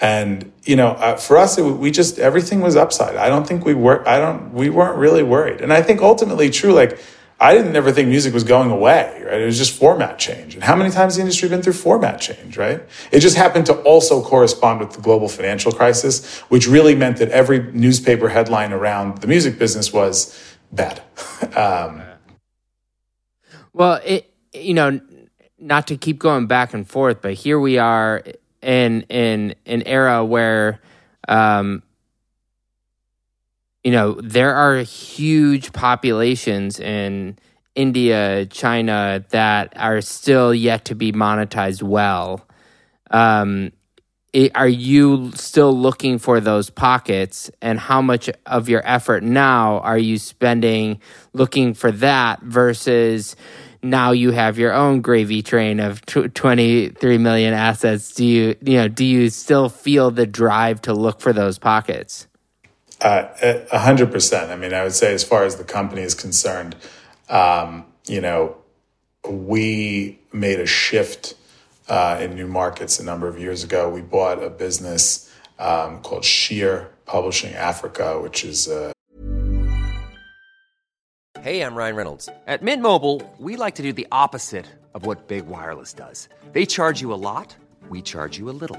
S4: And, you know, uh, for us, it, we just, everything was upside. I don't think we were, I don't, we weren't really worried. And I think ultimately true, like, I didn't ever think music was going away, right? It was just format change. And how many times the industry been through format change, right? It just happened to also correspond with the global financial crisis, which really meant that every newspaper headline around the music business was bad. um,
S1: well, it, you know, not to keep going back and forth, but here we are in in an era where um, you know, there are huge populations in India, China that are still yet to be monetized well. Um, it, are you still looking for those pockets, and how much of your effort now are you spending looking for that versus? now you have your own gravy train of 23 million assets do you you know do you still feel the drive to look for those pockets
S4: a hundred percent. I mean, I would say as far as the company is concerned, um, you know, we made a shift uh, in new markets a number of years ago. We bought a business um, called Sheer Publishing Africa, which is. Uh...
S5: Hey, I'm Ryan Reynolds. At Mint Mobile, we like to do the opposite of what big wireless does. They charge you a lot we charge you a little.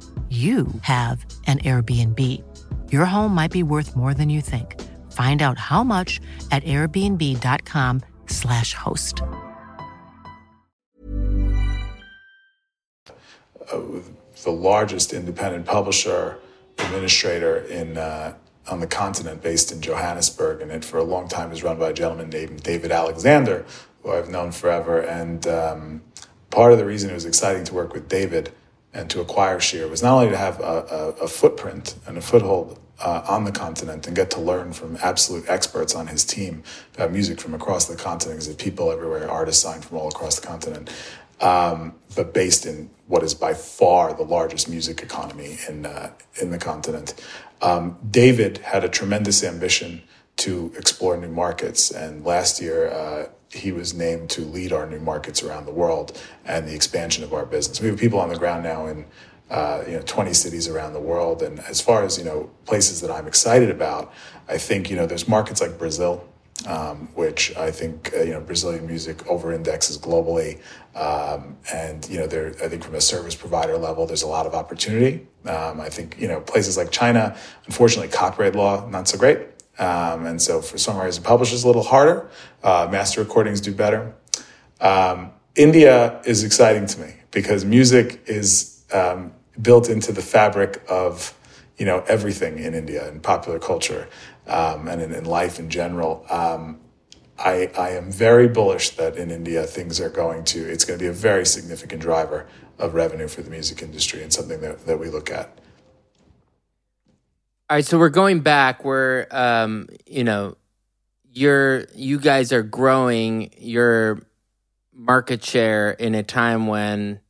S6: you have an Airbnb. Your home might be worth more than you think. Find out how much at airbnb.com/slash host.
S4: Uh, the largest independent publisher administrator in uh, on the continent, based in Johannesburg, and it for a long time was run by a gentleman named David Alexander, who I've known forever. And um, part of the reason it was exciting to work with David and to acquire Sheer was not only to have a, a, a footprint and a foothold uh, on the continent and get to learn from absolute experts on his team about music from across the continent, because people everywhere, artists signed from all across the continent, um, but based in what is by far the largest music economy in uh, in the continent. Um, David had a tremendous ambition to explore new markets, and last year. Uh, he was named to lead our new markets around the world and the expansion of our business. We have people on the ground now in uh, you know 20 cities around the world. And as far as you know places that I'm excited about, I think you know there's markets like Brazil, um, which I think uh, you know Brazilian music over indexes globally. Um, and you know there I think from a service provider level, there's a lot of opportunity. Um, I think you know places like China, unfortunately, copyright law not so great. Um, and so for songwriters and publishers, a little harder. Uh, master recordings do better. Um, India is exciting to me because music is um, built into the fabric of you know everything in India and popular culture um, and in, in, life in general. Um, I, I am very bullish that in India things are going to it's going to be a very significant driver of revenue for the music industry and something that, that we look at.
S1: All right, so we're going back. We're um, you know, you're you guys are growing your market share in a time when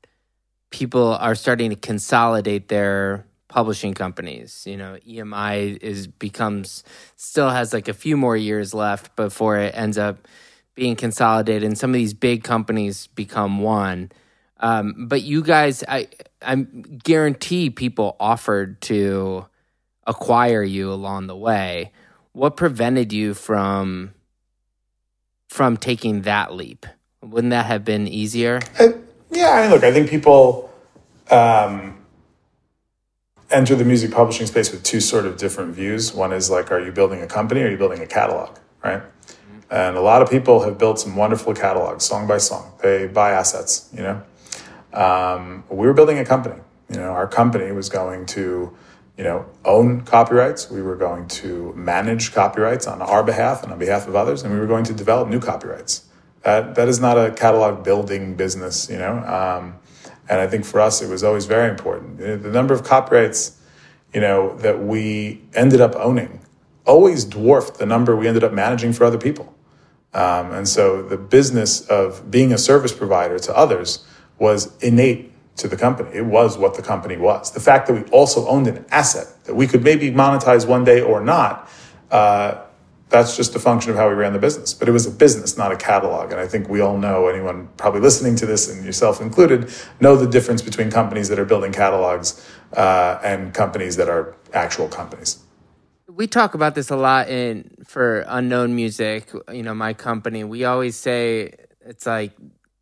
S1: people are starting to consolidate their publishing companies. You know, EMI is becomes still has like a few more years left before it ends up being consolidated, and some of these big companies become one. Um, but you guys, I I guarantee people offered to acquire you along the way. What prevented you from from taking that leap? Wouldn't that have been easier?
S4: I, yeah, I look, I think people um, enter the music publishing space with two sort of different views. One is like, are you building a company or are you building a catalog, right? Mm-hmm. And a lot of people have built some wonderful catalogs, song by song. They buy assets, you know. Um, we were building a company. You know, our company was going to, you know, own copyrights. We were going to manage copyrights on our behalf and on behalf of others, and we were going to develop new copyrights. That that is not a catalog building business, you know. Um, and I think for us, it was always very important. The number of copyrights, you know, that we ended up owning always dwarfed the number we ended up managing for other people. Um, and so the business of being a service provider to others was innate to the company. It was what the company was. The fact that we also owned an asset that we could maybe monetize one day or not uh, that's just a function of how we ran the business. But it was a business, not a catalog. And I think we all know, anyone probably listening to this, and yourself included, know the difference between companies that are building catalogs uh, and companies that are actual companies.
S1: We talk about this a lot in for unknown music. You know, my company. We always say it's like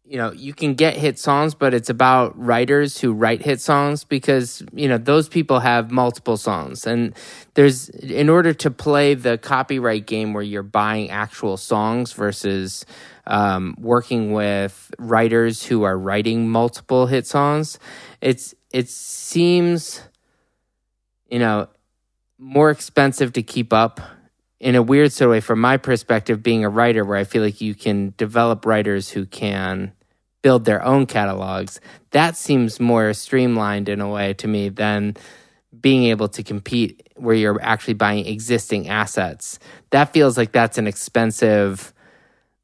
S1: you know you can get hit songs but it's about writers who write hit songs because you know those people have multiple songs. And there's in order to play the copyright game where you're buying actual songs versus um, working with writers who are writing multiple hit songs it's it seems you know more expensive to keep up in a weird sort of way from my perspective being a writer where i feel like you can develop writers who can build their own catalogs. That seems more streamlined in a way to me than being able to compete where you're actually buying existing assets. That feels like that's an expensive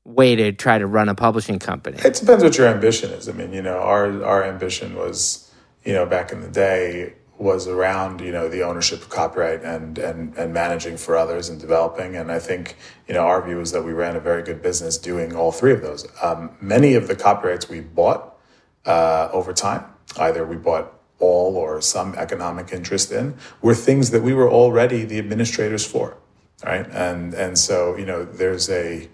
S1: way to try to run a publishing company.
S4: It depends what your ambition is. I mean, you know, our our ambition was, you know, back in the day was around you know the ownership of copyright and and and managing for others and developing and I think you know our view is that we ran a very good business doing all three of those. Um, many of the copyrights we bought uh, over time, either we bought all or some economic interest in, were things that we were already the administrators for, right? And and so you know there's a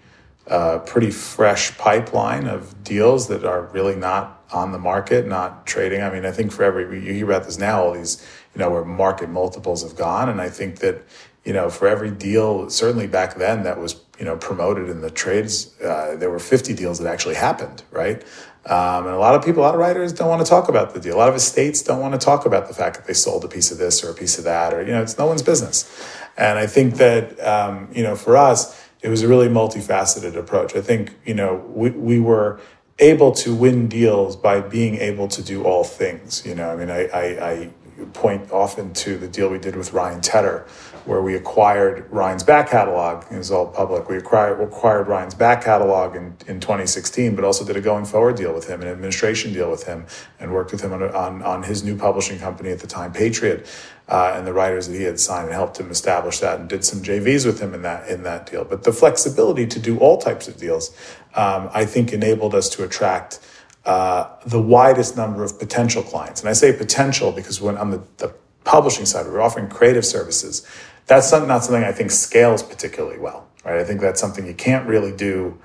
S4: uh, pretty fresh pipeline of deals that are really not on the market, not trading. I mean, I think for every, you hear about this now, all these, you know, where market multiples have gone. And I think that, you know, for every deal, certainly back then that was, you know, promoted in the trades, uh, there were 50 deals that actually happened, right? Um, and a lot of people, a lot of writers don't want to talk about the deal. A lot of estates don't want to talk about the fact that they sold a piece of this or a piece of that, or, you know, it's no one's business. And I think that, um, you know, for us, it was a really multifaceted approach. I think, you know, we, we were, able to win deals by being able to do all things. You know, I mean, I, I, I point often to the deal we did with Ryan Tedder, where we acquired Ryan's back catalog. It was all public. We acquired, acquired Ryan's back catalog in, in 2016, but also did a going forward deal with him, an administration deal with him, and worked with him on, on, on his new publishing company at the time, Patriot, uh, and the writers that he had signed and helped him establish that and did some JVs with him in that, in that deal. But the flexibility to do all types of deals, um, I think enabled us to attract uh, the widest number of potential clients. And I say potential because when on the, the publishing side, we're offering creative services. That's not, something I think scales particularly well, right? I think that's something you can't really do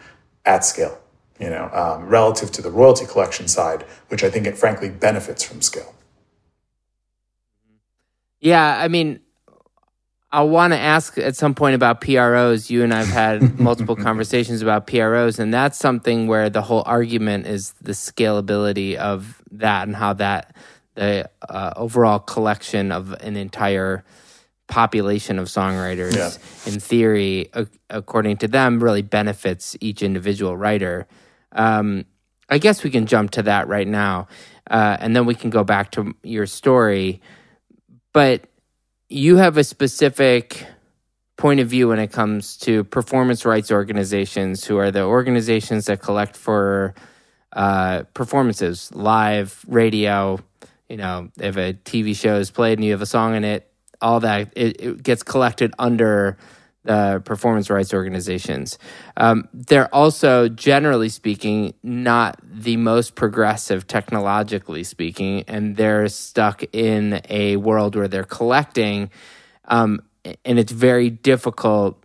S4: at scale, you know, um, relative to the royalty collection side, which I think it frankly benefits from scale.
S1: Yeah, I mean, I want to ask at some point about PROs. You and I've had multiple conversations about PROs, and that's something where the whole argument is the scalability of that and how that the uh, overall collection of an entire population of songwriters, yeah. in theory, a- according to them, really benefits each individual writer. Um, I guess we can jump to that right now, uh, and then we can go back to your story. But you have a specific point of view when it comes to performance rights organizations, who are the organizations that collect for uh, performances, live, radio. You know, if a TV show is played and you have a song in it, all that it, it gets collected under the performance rights organizations. Um, they're also, generally speaking, not the most progressive technologically speaking, and they're stuck in a world where they're collecting, um, and it's very difficult.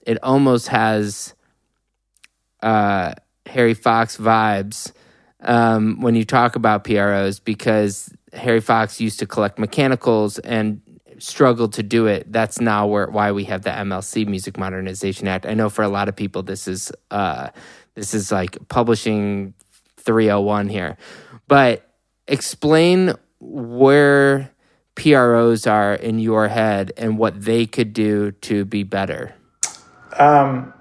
S1: It almost has uh, Harry Fox vibes um, when you talk about PROs because Harry Fox used to collect mechanicals and struggled to do it. That's now where why we have the MLC Music Modernization Act. I know for a lot of people this is uh, this is like publishing 301 here. But explain where PROs are in your head and what they could do to be better. Um,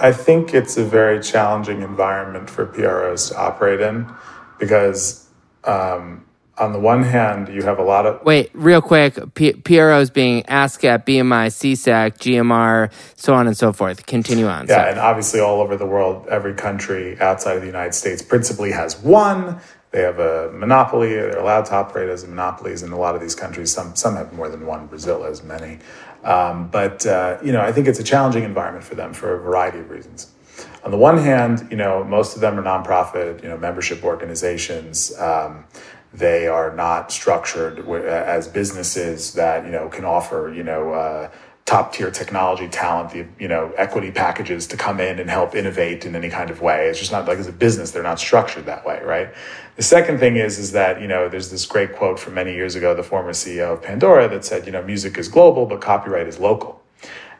S4: I think it's a very challenging environment for PROs to operate in because um, on the one hand, you have a lot of.
S1: Wait, real quick. P- PROs being ASCAP, BMI, SESAC, GMR, so on and so forth. Continue on.
S4: Yeah, Sorry. and obviously all over the world, every country outside of the United States principally has one. They have a monopoly. They're allowed to operate as monopolies in a lot of these countries. Some some have more than one. Brazil has many. Um, but uh, you know, I think it's a challenging environment for them for a variety of reasons. On the one hand, you know, most of them are nonprofit, you know, membership organizations. Um, they are not structured as businesses that you know can offer you know uh, top tier technology talent, the you know equity packages to come in and help innovate in any kind of way. It's just not like as a business, they're not structured that way, right? The second thing is is that you know there's this great quote from many years ago, the former CEO of Pandora that said, you know, music is global, but copyright is local,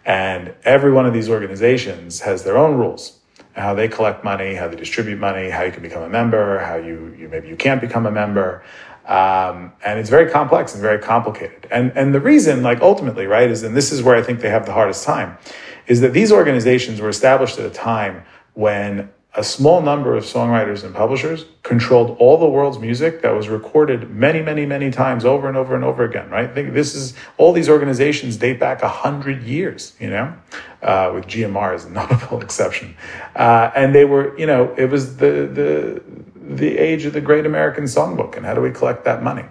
S4: and every one of these organizations has their own rules how they collect money, how they distribute money, how you can become a member, how you, you maybe you can't become a member. Um, and it's very complex and very complicated. And, and the reason, like ultimately, right, is, and this is where I think they have the hardest time, is that these organizations were established at a time when a small number of songwriters and publishers controlled all the world's music that was recorded many, many, many times over and over and over again, right? Think this is all these organizations date back a hundred years, you know, uh, with GMR as a notable exception. Uh, and they were, you know, it was the, the, the age of the great American songbook. And how do we collect that money?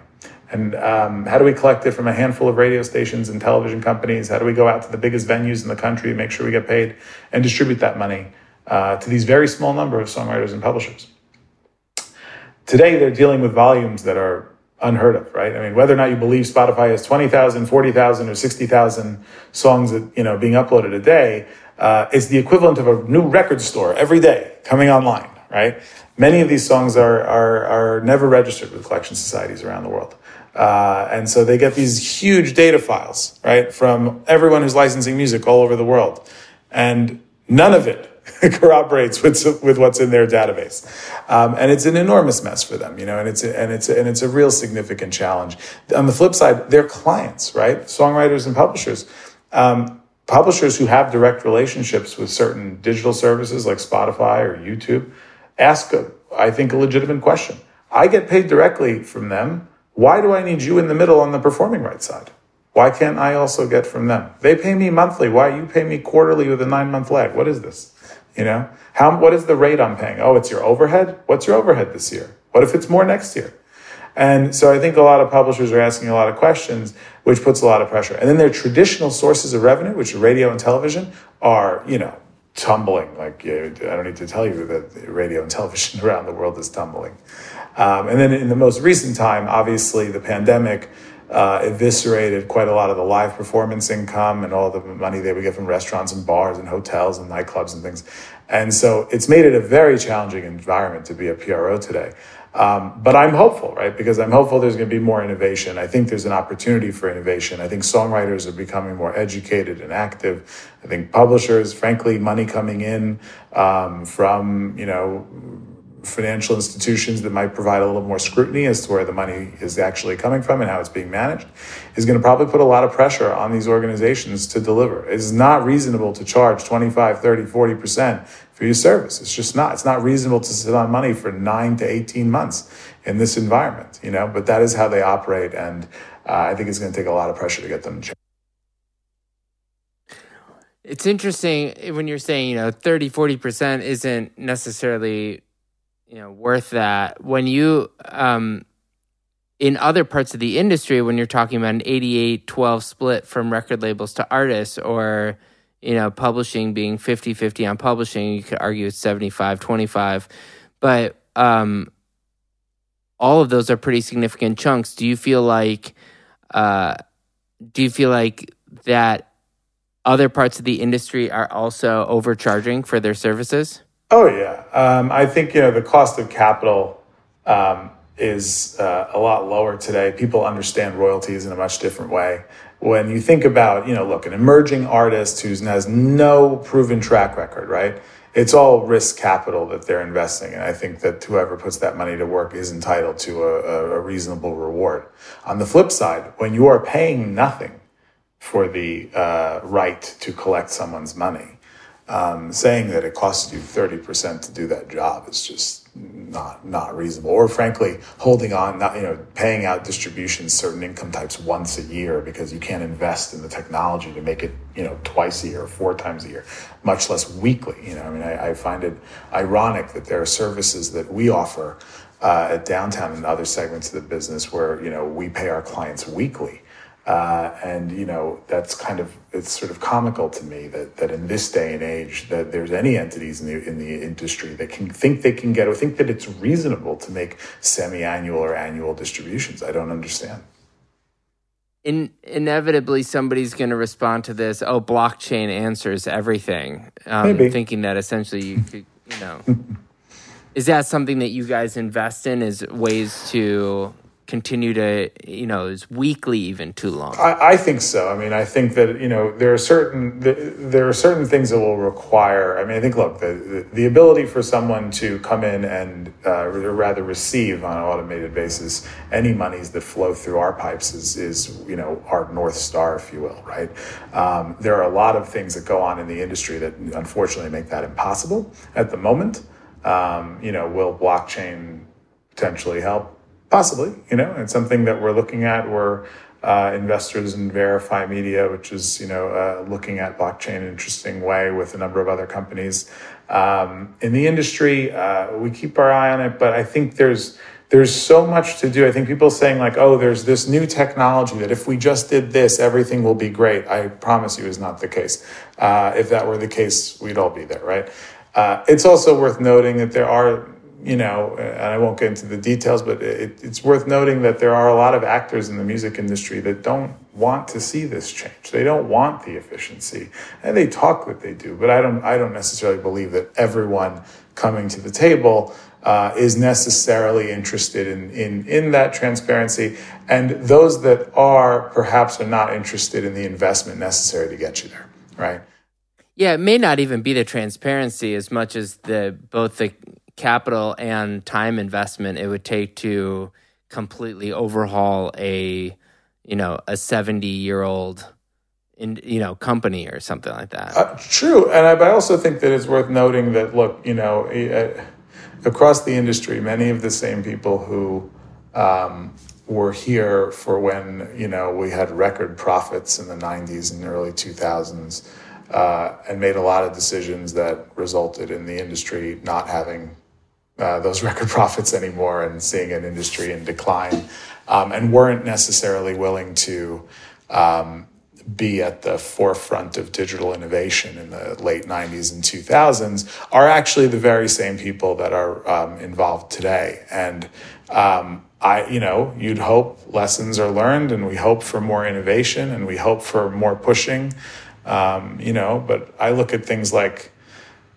S4: And um, how do we collect it from a handful of radio stations and television companies? How do we go out to the biggest venues in the country, make sure we get paid, and distribute that money uh, to these very small number of songwriters and publishers. Today, they're dealing with volumes that are unheard of, right? I mean, whether or not you believe Spotify has 20,000, 40,000, or 60,000 songs that, you know, being uploaded a day, uh, it's the equivalent of a new record store every day coming online, right? Many of these songs are, are, are never registered with collection societies around the world. Uh, and so they get these huge data files, right, from everyone who's licensing music all over the world. And none of it corroborates with, with what's in their database. Um, and it's an enormous mess for them, you know, and it's, a, and, it's a, and it's a real significant challenge. On the flip side, their clients, right? Songwriters and publishers. Um, publishers who have direct relationships with certain digital services like Spotify or YouTube ask, a, I think, a legitimate question. I get paid directly from them. Why do I need you in the middle on the performing rights side? Why can't I also get from them? They pay me monthly. Why you pay me quarterly with a nine month lag? What is this? You know, how, what is the rate I'm paying? Oh, it's your overhead. What's your overhead this year? What if it's more next year? And so I think a lot of publishers are asking a lot of questions, which puts a lot of pressure. And then their traditional sources of revenue, which are radio and television, are, you know, tumbling. Like, I don't need to tell you that radio and television around the world is tumbling. Um, and then in the most recent time, obviously the pandemic uh, eviscerated quite a lot of the live performance income and all the money they would get from restaurants and bars and hotels and nightclubs and things. And so it's made it a very challenging environment to be a PRO today. Um, but I'm hopeful, right? Because I'm hopeful there's going to be more innovation. I think there's an opportunity for innovation. I think songwriters are becoming more educated and active. I think publishers, frankly, money coming in um, from you know financial institutions that might provide a little more scrutiny as to where the money is actually coming from and how it's being managed is going to probably put a lot of pressure on these organizations to deliver. It is not reasonable to charge 25, 30, 40% for your service. It's just not. It's not reasonable to sit on money for nine to 18 months in this environment, you know, but that is how they operate. And uh, I think it's going to take a lot of pressure to get them to change.
S1: It's interesting when you're saying, you know, 30, 40% isn't necessarily you know worth that. When you um in other parts of the industry when you're talking about an 88 12 split from record labels to artists or you know publishing being 50 50 on publishing you could argue it's 75 25 but um all of those are pretty significant chunks. Do you feel like uh do you feel like that other parts of the industry are also overcharging for their services
S4: Oh yeah, um, I think you know the cost of capital um, is uh, a lot lower today. People understand royalties in a much different way. When you think about you know, look, an emerging artist who has no proven track record, right? It's all risk capital that they're investing, and I think that whoever puts that money to work is entitled to a, a reasonable reward. On the flip side, when you are paying nothing for the uh, right to collect someone's money um, saying that it costs you 30% to do that job is just not not reasonable. Or frankly holding on not you know paying out distributions certain income types once a year because you can't invest in the technology to make it you know twice a year four times a year much less weekly you know. I mean i, I find it ironic that there are services that we offer uh, at downtown and other segments of the business where you know we pay our clients weekly uh, and you know that's kind of it's sort of comical to me that that in this day and age that there's any entities in the in the industry that can think they can get or think that it's reasonable to make semi-annual or annual distributions. I don't understand.
S1: In, inevitably, somebody's going to respond to this. Oh, blockchain answers everything. Um,
S4: Maybe
S1: thinking that essentially you could, you know, is that something that you guys invest in? Is ways to continue to you know is weekly even too long?
S4: I, I, think so. I mean i think that you know there are certain there are certain things that will require i mean i think look the the ability for someone to come in and uh, rather receive on an automated basis any monies that flow through our pipes is is you know our north star if you will right? Um, there are a lot of things that go on in the industry that unfortunately make that impossible at the moment. Um, you know will blockchain potentially help Possibly, you know, it's something that we're looking at. We're uh, investors in Verifi Media, which is you know uh, looking at blockchain in an interesting way with a number of other companies um, in the industry. Uh, we keep our eye on it, but I think there's there's so much to do. I think people saying like, "Oh, there's this new technology that if we just did this, everything will be great." I promise you, is not the case. Uh, if that were the case, we'd all be there, right? Uh, it's also worth noting that there are you know, and I won't get into the details, but it, it's worth noting that there are a lot of actors in the music industry that don't want to see this change. They don't want the efficiency, and they talk what they do. But I don't, I don't necessarily believe that everyone coming to the table uh, is necessarily interested in, in in that transparency, and those that are perhaps are not interested in the investment necessary to get you there, right?
S1: Yeah, it may not even be the transparency as much as the both the capital and time investment it would take to completely overhaul a you know a 70 year old in you know company or something like that.
S4: Uh, true and I, I also think that it's worth noting that look you know uh, across the industry many of the same people who um, were here for when you know we had record profits in the 90s and early 2000s uh, and made a lot of decisions that resulted in the industry not having uh, those record profits anymore and seeing an industry in decline, um, and weren't necessarily willing to um, be at the forefront of digital innovation in the late 90s and 2000s are actually the very same people that are um, involved today. And um, I, you know, you'd hope lessons are learned, and we hope for more innovation, and we hope for more pushing. Um, you know, but I look at things like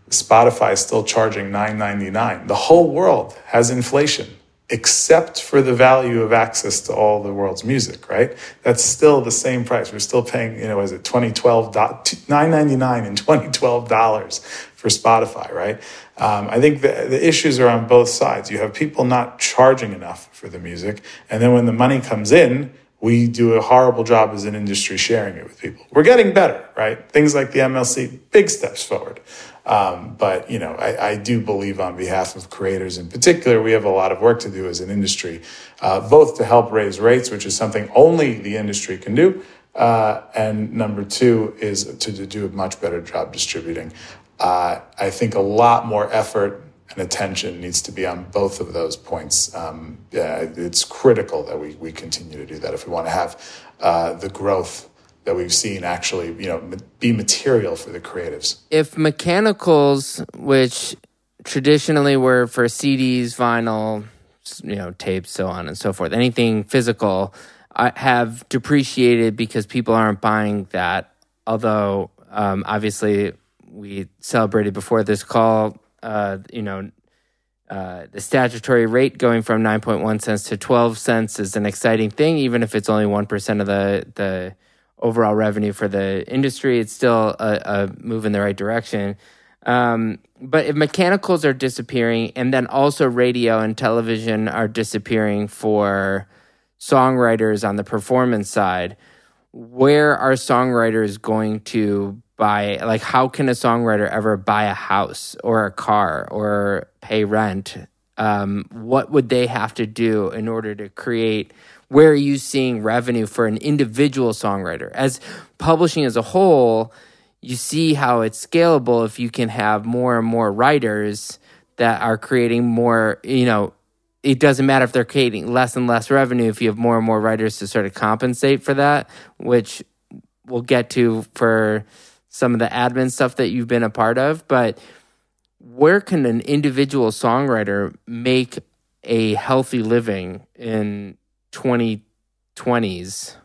S4: Spotify is still charging $9.99. The whole world has inflation. except for the value of access to all the world's music, right? That's still the same price. We're still paying, you know, is it 2012 9.99 and 2012 dollars for Spotify, right? Um, I think the, the issues are on both sides. You have people not charging enough for the music, and then when the money comes in, we do a horrible job as an industry sharing it with people. We're getting better, right? Things like the MLC, big steps forward. Um, but you know, I, I, do believe on behalf of creators in particular, we have a lot of work to do as an industry, uh, both to help raise rates, which is something only the industry can do, uh, and number two is to, to, do a much better job distributing. Uh, I think a lot more effort and attention needs to be on both of those points. Um, yeah, it's critical that we, we continue to do that if we want to have uh, the growth that we've seen actually, you know, be material for the creatives.
S1: If mechanicals, which traditionally were for CDs, vinyl, you know, tapes, so on and so forth, anything physical, uh, have depreciated because people aren't buying that. Although, um, obviously, we celebrated before this call, uh, you know, uh, the statutory rate going from 9.1 cents to 12 cents is an exciting thing, even if it's only 1% of the, the overall revenue for the industry. It's still a, a move in the right direction. Um, but if mechanicals are disappearing, and then also radio and television are disappearing for songwriters on the performance side, where are songwriters going to buy? Like, how can a songwriter ever buy a house or a car or pay rent? Um, what would they have to do in order to create? Where are you seeing revenue for an individual songwriter? As publishing as a whole, you see how it's scalable if you can have more and more writers that are creating more, you know, it doesn't matter if they're creating less and less revenue if you have more and more writers to sort of compensate for that, which we'll get to for some of the admin stuff that you've been a part of. But where can an individual songwriter make a healthy living in 2020s?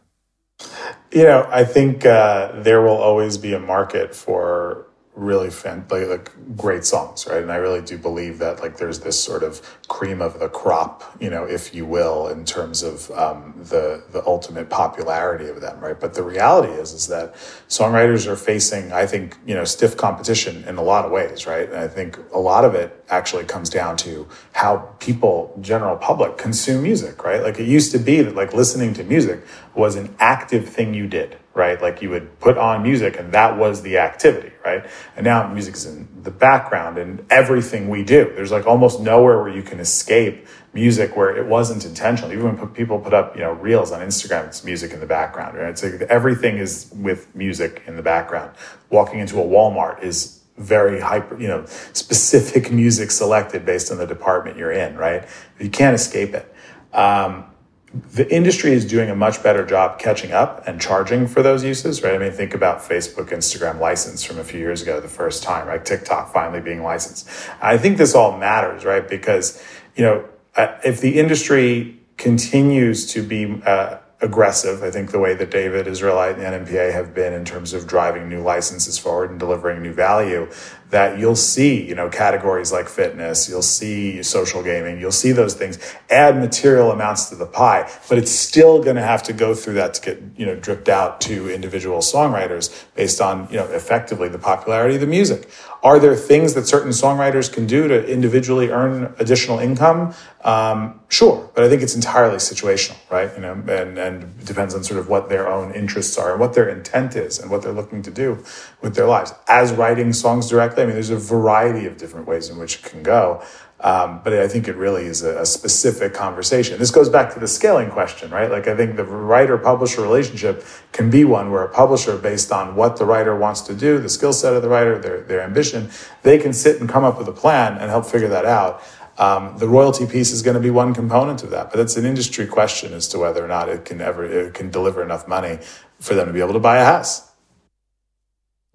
S4: You know, I think uh, there will always be a market for really fan, like, like, great songs, right? And I really do believe that like there's this sort of cream of the crop, you know, if you will, in terms of um, the the ultimate popularity of them, right? But the reality is is that songwriters are facing, I think, you know, stiff competition in a lot of ways, right? And I think a lot of it actually comes down to how people, general public, consume music, right? Like it used to be that like listening to music was an active thing you did, right? Like you would put on music and that was the activity, right? And now music is in the background and everything we do. There's like almost nowhere where you can escape music where it wasn't intentional. Even when people put up, you know, reels on Instagram, it's music in the background, right? It's like everything is with music in the background. Walking into a Walmart is very hyper, you know, specific music selected based on the department you're in, right? You can't escape it. Um, the industry is doing a much better job catching up and charging for those uses, right? I mean, think about Facebook, Instagram license from a few years ago, the first time, right? TikTok finally being licensed. I think this all matters, right? Because, you know, uh, if the industry continues to be uh, aggressive, I think the way that David Israelite and NMPA have been in terms of driving new licenses forward and delivering new value, that you'll see, you know, categories like fitness, you'll see social gaming, you'll see those things add material amounts to the pie, but it's still going to have to go through that to get, you know, dripped out to individual songwriters based on, you know, effectively the popularity of the music. Are there things that certain songwriters can do to individually earn additional income? Um, sure, but I think it's entirely situational, right? You know, and, and depends on sort of what their own interests are and what their intent is and what they're looking to do with their lives. As writing songs directly, I mean, there's a variety of different ways in which it can go. Um, but I think it really is a, a, specific conversation. This goes back to the scaling question, right? Like I think the writer publisher relationship can be one where a publisher, based on what the writer wants to do, the skill set of the writer, their, their ambition, they can sit and come up with a plan and help figure that out. Um, the royalty piece is going to be one component of that, but it's an industry question as to whether or not it can ever it can deliver enough money for them to be able to buy a house.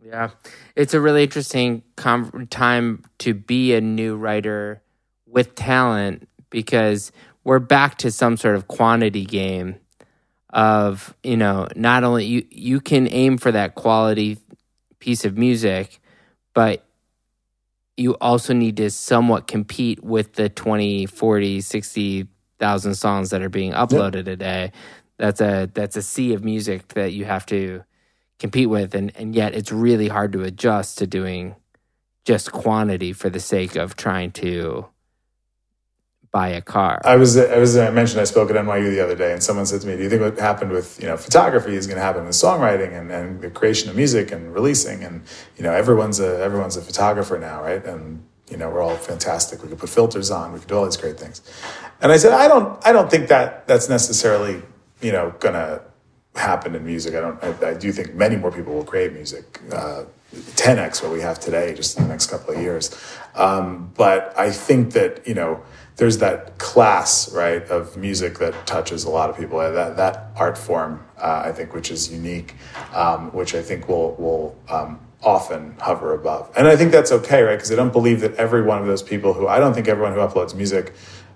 S1: Yeah, it's a really interesting com- time to be a new writer with talent because we're back to some sort of quantity game of you know not only you you can aim for that quality piece of music but you also need to somewhat compete with the 20 40 60 thousand songs that are being uploaded a day. That's a that's a sea of music that you have to compete with, and and yet it's really hard to adjust to doing just quantity for the sake of trying to buy a car.
S4: I was I was I mentioned I spoke at NYU the other day, and someone said to me, "Do you think what happened with you know photography is going to happen with songwriting and, and the creation of music and releasing? And you know everyone's a everyone's a photographer now, right? And you know we're all fantastic. We can put filters on. We can do all these great things." And I said, "I don't I don't think that that's necessarily you know going to happen in music. I don't. I, I, do think many more people will create music." Uh, 10x what we have today just in the next couple of years um, but i think that you know there's that class right of music that touches a lot of people that that art form uh, I think which is unique um, which I think will will um, often hover above. And I think that's okay right because I don't believe that every one of those people who I don't think everyone who uploads music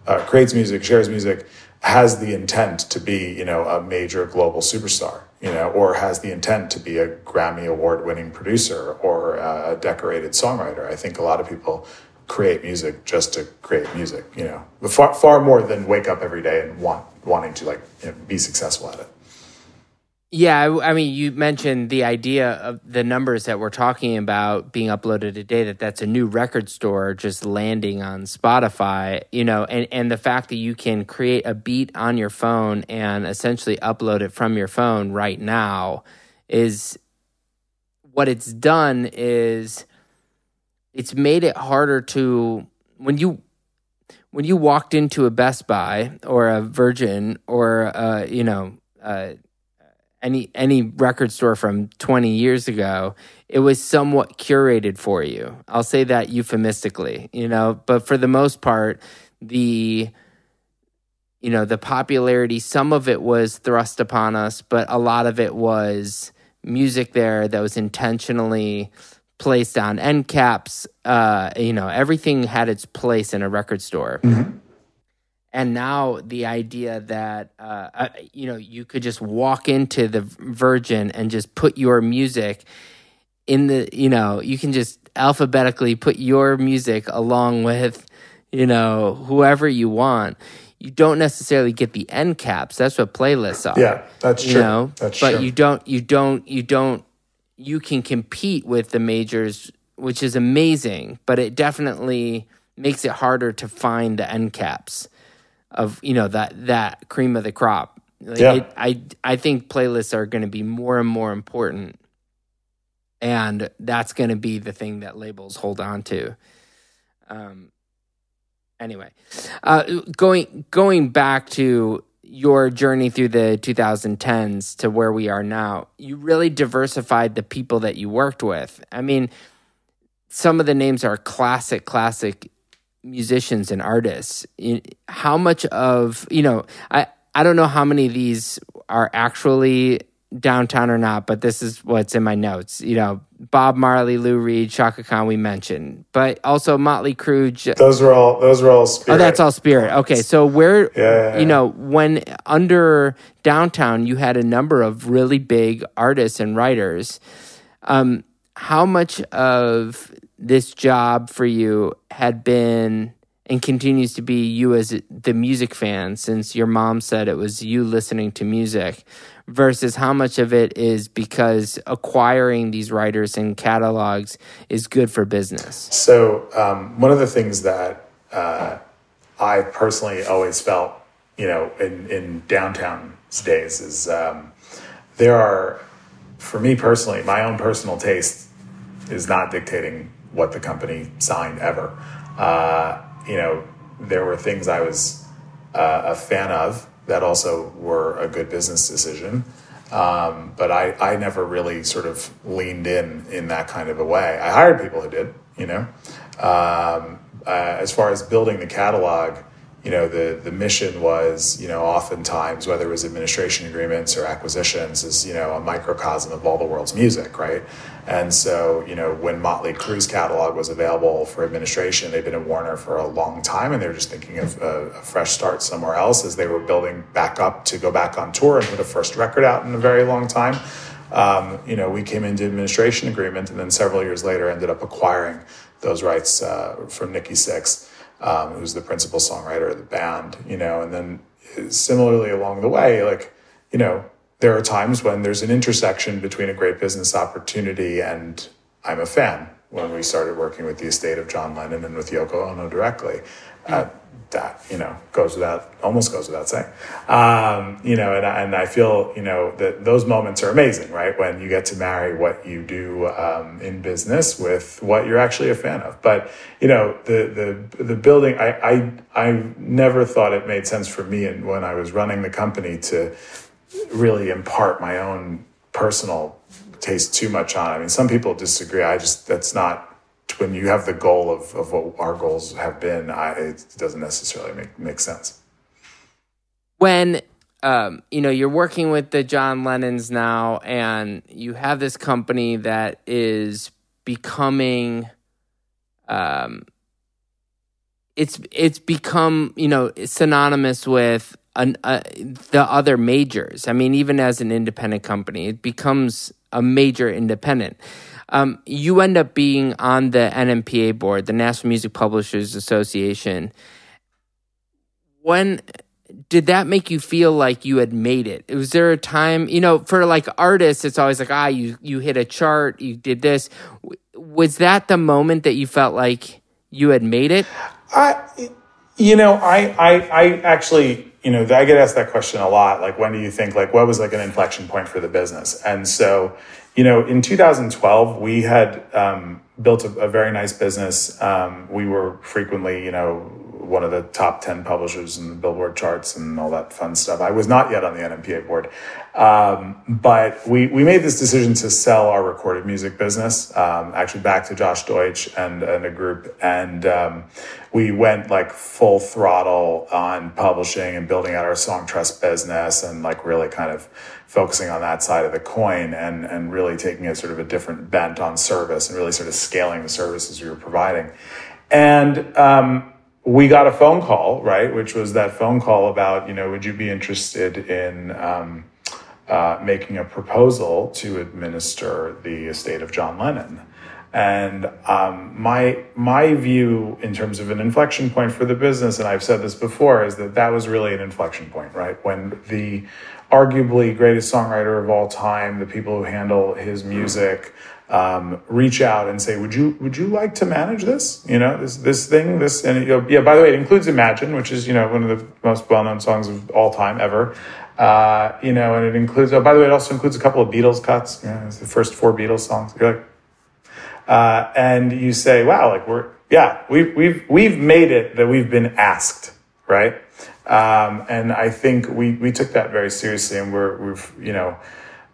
S4: uh, creates music shares music has the intent to be you know a major global superstar you know or has the intent to be a Grammy award winning producer or a decorated songwriter. I think a lot of people create music just to create music, you know, far, far more than wake up every day and want, wanting to like you know, be successful at it.
S1: Yeah, I, I mean, you mentioned the idea of the numbers that we're talking about being uploaded today. That that's a new record store just landing on Spotify, you know, and and the fact that you can create a beat on your phone and essentially upload it from your phone right now is what it's done is it's made it harder to when you when you walked into a Best Buy or a Virgin or uh, you know uh, any any record store from 20 years ago, it was somewhat curated for you. I'll say that euphemistically, you know, but for the most part, the you know the popularity some of it was thrust upon us but a lot of it was music there that was intentionally placed on end caps. Uh, you know, everything had its place in a record store. Mm-hmm. And now the idea that uh, uh, you know you could just walk into the Virgin and just put your music in the you know you can just alphabetically put your music along with you know whoever you want you don't necessarily get the end caps that's what playlists are
S4: yeah that's
S1: you
S4: true
S1: know
S4: that's
S1: but
S4: true.
S1: you don't you don't you don't you can compete with the majors, which is amazing, but it definitely makes it harder to find the end caps of you know that that cream of the crop. Like
S4: yeah.
S1: It, I I think playlists are going to be more and more important, and that's going to be the thing that labels hold on to. Um. Anyway, uh, going going back to your journey through the 2010s to where we are now, you really diversified the people that you worked with. I mean, some of the names are classic, classic musicians and artists. How much of, you know, I, I don't know how many of these are actually downtown or not, but this is what's in my notes. You know, Bob Marley, Lou Reed, Chaka Khan we mentioned, but also Motley Crue. J-
S4: those were all. Those were all. Spirit.
S1: Oh, that's all Spirit. Okay, so where
S4: yeah.
S1: you know when under downtown you had a number of really big artists and writers. Um, how much of this job for you had been and continues to be you as the music fan since your mom said it was you listening to music versus how much of it is because acquiring these writers and catalogs is good for business?
S4: So, um, one of the things that uh, I personally always felt, you know, in, in downtown's days is um, there are, for me personally, my own personal taste is not dictating what the company signed ever. Uh, you know, there were things I was uh, a fan of that also were a good business decision. Um, but I, I never really sort of leaned in in that kind of a way. I hired people who did, you know. Um, uh, as far as building the catalog, you know, the, the mission was, you know, oftentimes, whether it was administration agreements or acquisitions, is, you know, a microcosm of all the world's music, right? And so, you know, when Motley Crue's catalog was available for administration, they'd been at Warner for a long time and they were just thinking of a, a, fresh start somewhere else as they were building back up to go back on tour and put a first record out in a very long time. Um, you know, we came into administration agreement and then several years later ended up acquiring those rights uh, from Nikki Sixx. Um, who's the principal songwriter of the band, you know, and then similarly along the way, like, you know, there are times when there's an intersection between a great business opportunity and I'm a fan when we started working with the estate of John Lennon and with Yoko Ono directly. Uh, that you know goes without almost goes without saying. Um, you know and, and i feel you know that those moments are amazing right? When you get to marry what you do um, in business with what you're actually a fan of. But you know the the the building i i i never thought it made sense for me and when i was running the company to really impart my own personal taste too much on. I mean some people disagree. I just that's not when you have the goal of, of what our goals have been, I, it doesn't necessarily make make sense.
S1: When um, you know you're working with the John Lennons now, and you have this company that is becoming, um, it's it's become you know synonymous with an, uh, the other majors. I mean, even as an independent company, it becomes a major independent. Um, you end up being on the NMPA board, the National Music Publishers Association. When did that make you feel like you had made it? Was there a time, you know, for like artists, it's always like, ah, you you hit a chart, you did this. Was that the moment that you felt like you had made it?
S4: I, you know, I I, I actually, you know, I get asked that question a lot. Like, when do you think, like, what was like an inflection point for the business? And so, you know, in 2012, we had um, built a, a, very nice business. Um, we were frequently, you know, one of the top 10 publishers in the Billboard charts and all that fun stuff. I was not yet on the NMPA board. Um, but we, we made this decision to sell our recorded music business, um, actually back to Josh Deutsch and, and a group. And um, we went like full throttle on publishing and building out our Songtrust business and like really kind of focusing on that side of the coin and, and really taking a sort of a different bent on service and really sort of scaling the services we were providing. And um, we got a phone call, right, which was that phone call about, you know, would you be interested in um, uh, making a proposal to administer the estate of John Lennon? And um, my my view in terms of an inflection point for the business, and I've said this before, is that that was really an inflection point, right? When the arguably greatest songwriter of all time, the people who handle his music, um, reach out and say, "Would you would you like to manage this? You know, this this thing, this and know, yeah. By the way, it includes Imagine, which is you know one of the most well known songs of all time ever. Uh, you know, and it includes. Oh, by the way, it also includes a couple of Beatles cuts. You know, it's the first four Beatles songs. You're like, uh, and you say, "Wow, like we're yeah, we've we've we've made it that we've been asked, right?" Um, and I think we, we took that very seriously and we're, we've, you know,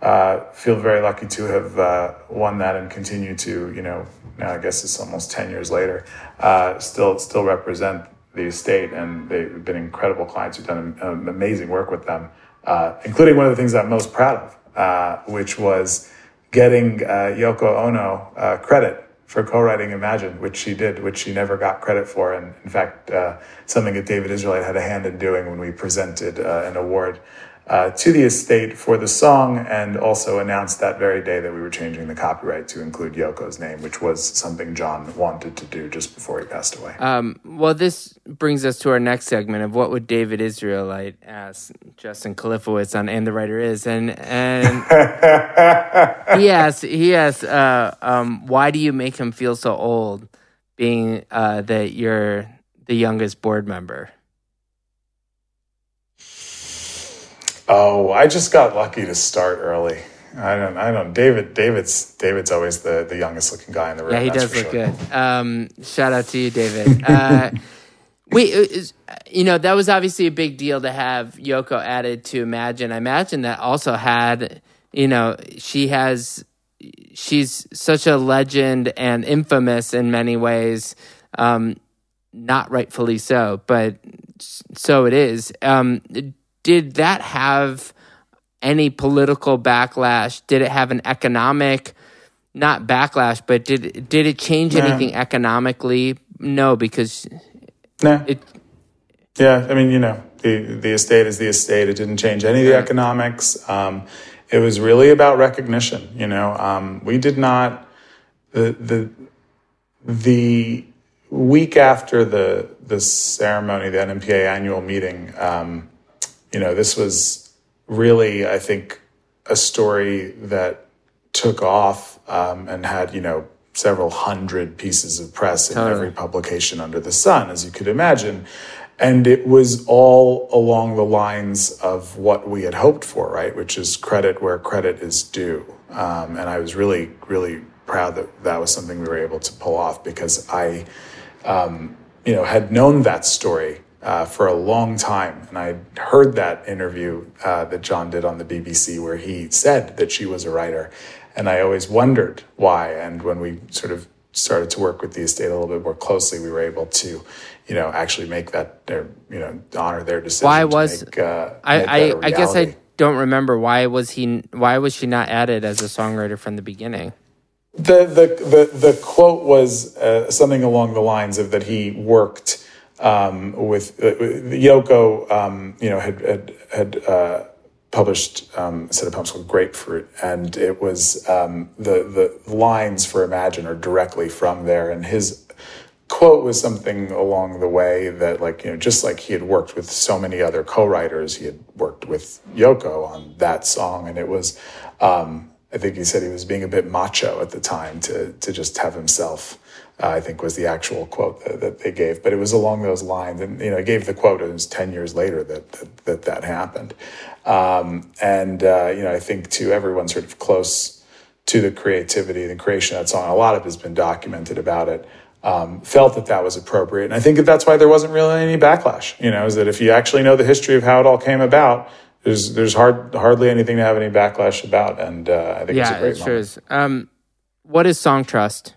S4: uh, feel very lucky to have uh, won that and continue to, you know, now I guess it's almost 10 years later, uh, still, still represent the estate. And they've been incredible clients who've done amazing work with them, uh, including one of the things I'm most proud of, uh, which was getting uh, Yoko Ono credit for co-writing Imagine, which she did, which she never got credit for, and in fact, something that David Israelite had a hand in doing when we presented an award uh, to the estate for the song, and also announced that very day that we were changing the copyright to include Yoko's name, which was something John wanted to do just before he passed away.
S1: Um, well, this brings us to our next segment of what would David Israelite ask Justin Kalifowitz on "And the Writer Is," and and he asks he asks, uh, um, why do you make him feel so old, being uh, that you're the youngest board member?
S4: Oh, I just got lucky to start early. I don't. I don't. David. David's. David's always the the youngest looking guy in the room.
S1: Yeah, he does look sure. good. Um, shout out to you, David. Uh, we, you know, that was obviously a big deal to have Yoko added to Imagine. I imagine that also had, you know, she has, she's such a legend and infamous in many ways. Um, not rightfully so, but so it is. Um, did that have any political backlash? Did it have an economic, not backlash, but did did it change nah. anything economically? No, because
S4: nah. it. Yeah, I mean, you know, the the estate is the estate. It didn't change any of the economics. Um, it was really about recognition. You know, um, we did not the the the week after the the ceremony, the NMPA annual meeting, um, you know, this was really, I think, a story that took off um, and had, you know, several hundred pieces of press in
S1: Totally.
S4: every publication under the sun, as you could imagine. And it was all along the lines of what we had hoped for, right? Which is credit where credit is due. Um, and I was really, really proud that that was something we were able to pull off because I, um, you know, had known that story uh, for a long time. And I heard that interview uh, that John did on the BBC where he said that she was a writer. And I always wondered why. And when we sort of started to work with the estate a little bit more closely, we were able to, you know, actually make that, their, you know, honor their decision.
S1: Why was
S4: make, uh,
S1: I?
S4: make
S1: I,
S4: that a
S1: I guess I don't remember why was he? Why was she not added as a songwriter from the beginning?
S4: The the the the quote was uh, something along the lines of that he worked um, with uh, Yoko. Um, you know, had had had uh, published um, a set of poems called Grapefruit, and it was um, the the lines for Imagine are directly from there, and his quote was something along the way that like you know just like he had worked with so many other co-writers he had worked with yoko on that song and it was um, i think he said he was being a bit macho at the time to to just have himself uh, i think was the actual quote that, that they gave but it was along those lines and you know he gave the quote and it was 10 years later that that that, that happened um, and uh, you know i think to everyone sort of close to the creativity the creation of that song a lot of it has been documented about it um, felt that that was appropriate. And I think that that's why there wasn't really any backlash. You know, is that if you actually know the history of how it all came about, there's there's hard, hardly anything to have any backlash about. And uh, I think it's a
S1: Yeah,
S4: great
S1: it sure is. Um, what is Songtrust?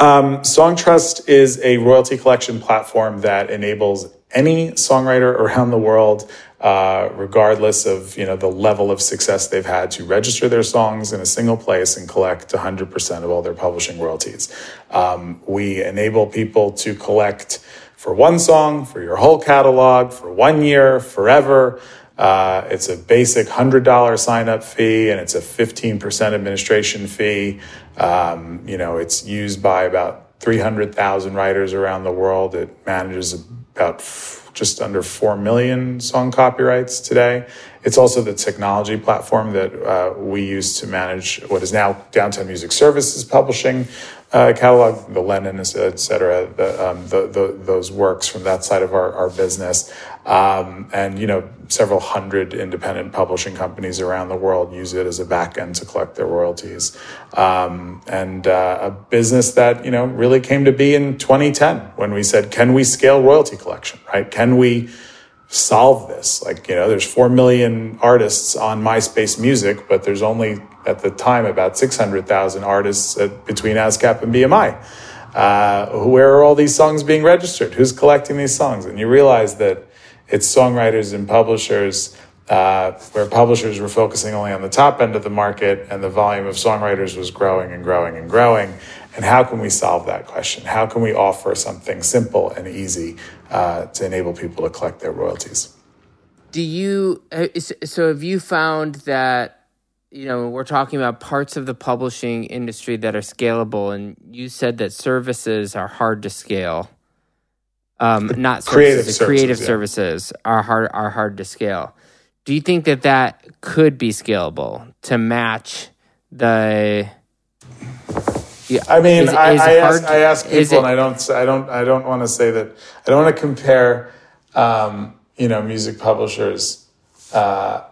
S4: Um, Songtrust is a royalty collection platform that enables any songwriter around the world, uh, regardless of you know the level of success they've had, to register their songs in a single place and collect 100% of all their publishing royalties. Um, we enable people to collect for one song, for your whole catalog, for one year, forever. Uh, it's a basic $100 sign up fee and it's a 15% administration fee. Um, you know, it's used by about 300,000 writers around the world. It manages about f- just under 4 million song copyrights today. It's also the technology platform that uh, we use to manage what is now Downtown Music Services publishing uh, catalog, the Lennon, et cetera, the, um, the, the, those works from that side of our, our business. Um, and, you know, several hundred independent publishing companies around the world use it as a back end to collect their royalties. Um, and uh, a business that, you know, really came to be in 2010 when we said, can we scale royalty collection, right? Can we solve this? Like, you know, there's 4 million artists on MySpace Music, but there's only at the time about 600,000 artists at, between ASCAP and BMI. Uh, where are all these songs being registered? Who's collecting these songs? And you realize that it's songwriters and publishers, uh, where publishers were focusing only on the top end of the market and the volume of songwriters was growing and growing and growing. And how can we solve that question? How can we offer something simple and easy uh, to enable people to collect their royalties?
S1: Do you uh, so have you found that you know we're talking about parts of the publishing industry that are scalable, and you said that services are hard to scale. Um, not
S4: Creative
S1: services, creative
S4: yeah.
S1: services are hard are hard to scale. Do you think that that could be scalable to match the? Yeah,
S4: I mean,
S1: is
S4: I,
S1: is
S4: I, ask, I ask people,
S1: it-
S4: and I don't, I don't, I don't want to say that. I don't want to compare, um, you know, music publishers uh,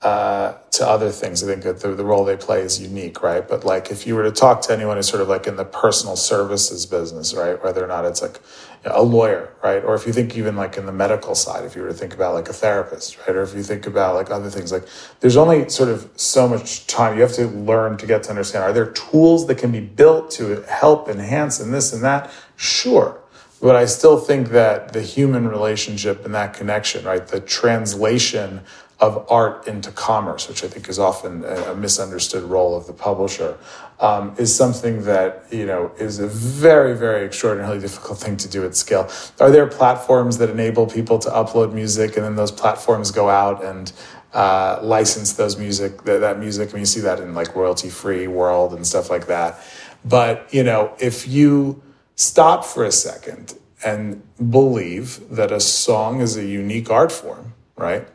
S4: uh, to other things. I think that the, the role they play is unique, right? But like, if you were to talk to anyone who's sort of like in the personal services business, right, whether or not it's like a lawyer, right, or if you think even like in the medical side, if you were to think about like a therapist, right, or if you think about like other things, like there's only sort of so much time you have to learn to get to understand. Are there tools that can be built to help enhance and this and that? Sure. But I still think that the human relationship and that connection, right, the translation of art into commerce, which I think is often a misunderstood role of the publisher, um, is something that you know is a very, very extraordinarily difficult thing to do at scale. Are there platforms that enable people to upload music, and then those platforms go out and uh, license those music that, that music. I mean, you see that in like royalty free world and stuff like that. But you know, if you stop for a second and believe that a song is a unique art form, right?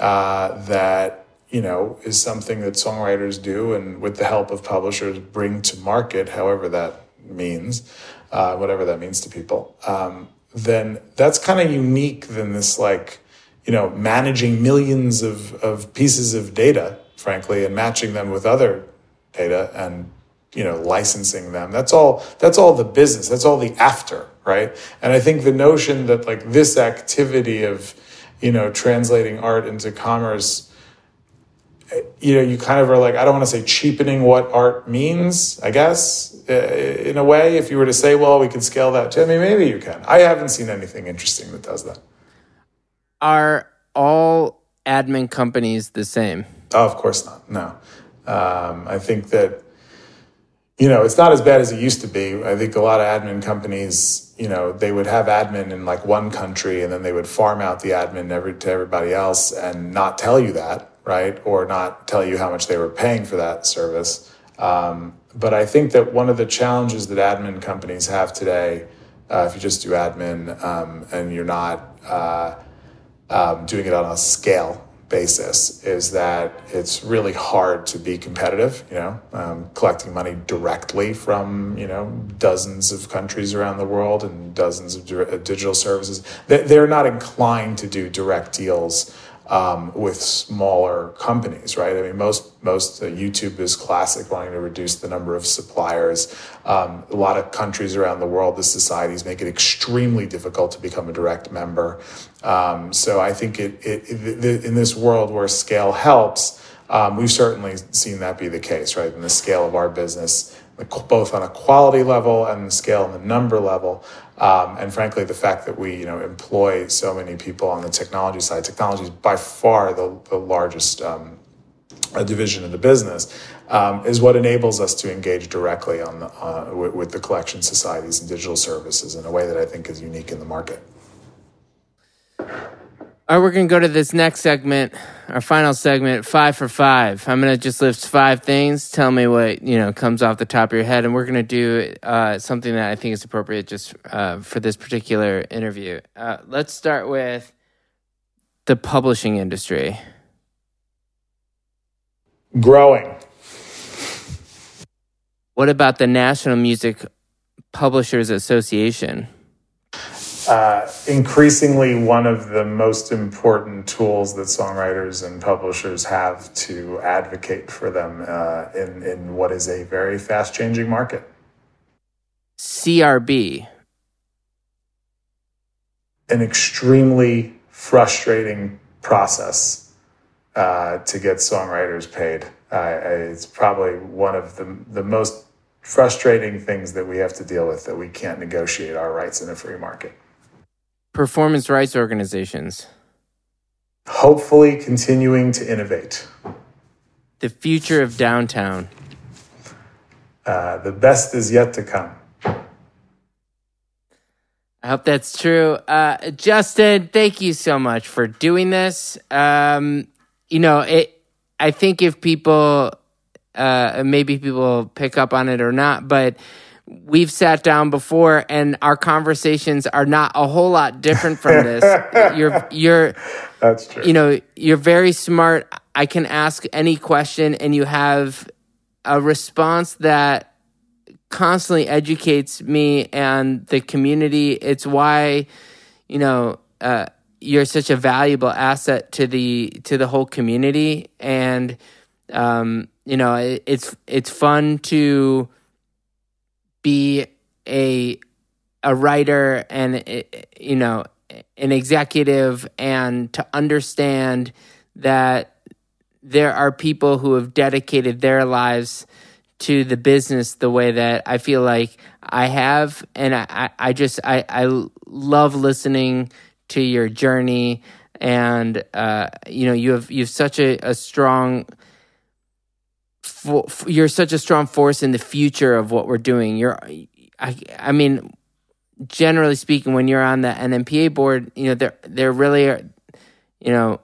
S4: Uh, that you know is something that songwriters do, and with the help of publishers, bring to market, however that means, uh, whatever that means to people. Um, then that's kind of unique than this like you know managing millions of, of pieces of data frankly and matching them with other data and you know licensing them that's all that's all the business that's all the after right and i think the notion that like this activity of you know translating art into commerce you know you kind of are like i don't want to say cheapening what art means i guess uh, in a way if you were to say well we can scale that to i mean maybe you can. I haven't seen anything interesting that does that.
S1: Are all admin companies the same?
S4: Oh of course not no. Um, i think that you know, it's not as bad as it used to be. I think a lot of admin companies, you know, they would have admin in like one country and then they would farm out the admin every, to everybody else and not tell you that, right? Or not tell you how much they were paying for that service. Um, but I think that one of the challenges that admin companies have today, uh, if you just do admin um, and you're not uh, um, doing it on a scale, basis is that it's really hard to be competitive, you know, um, collecting money directly from, you know, dozens of countries around the world and dozens of digital services. They're not inclined to do direct deals um, with smaller companies, right? I mean, most most uh, YouTube is classic, wanting to reduce the number of suppliers. Um, a lot of countries around the world, the societies make it extremely difficult to become a direct member. Um, so I think it, it, it, in this world where scale helps, um, we've certainly seen that be the case, right? In the scale of our business, both on a quality level and the scale and the number level. Um, and frankly, the fact that we you know employ so many people on the technology side, technology is by far the, the largest um, division of the business, um, is what enables us to engage directly on the, uh, with, with the collection societies and digital services in a way that I think is unique in the market.
S1: All right, we're going to go to this next segment, our final segment, five for five. I'm going to just list five things. Tell me what, you know, comes off the top of your head. And we're going to do uh, something that I think is appropriate just uh, for this particular interview. Uh, let's start with the publishing industry.
S4: Growing.
S1: What about the National Music Publishers Association?
S4: Uh, increasingly one of the most important tools that songwriters and publishers have to advocate for them uh, in, in what is a very fast changing market.
S1: CRB.
S4: An extremely frustrating process uh, to get songwriters paid. it's probably one of the, the most frustrating things that we have to deal with that we can't negotiate our rights in a free market
S1: performance rights organizations?
S4: Hopefully, continuing to innovate.
S1: The future of downtown.
S4: Uh, the best is yet to come.
S1: I hope that's true. Uh, Justin, thank you so much for doing this. Um, you know, it. I think if people, uh, maybe people pick up on it or not, but we've sat down before and our conversations are not a whole lot different from this. you're you're
S4: That's true.
S1: You know, you're very smart. I can ask any question and you have a response that constantly educates me and the community. It's why, you know, uh, you're such a valuable asset to the to the whole community and um, you know, it, it's it's fun to be a a writer and you know an executive and to understand that there are people who have dedicated their lives to the business the way that I feel like I have. And I, I just I, I love listening to your journey. And uh, you know you have you have such a, a strong for, you're such a strong force in the future of what we're doing. You're, I, I mean, generally speaking, when you're on the NMPA board, you know, there, there really you know,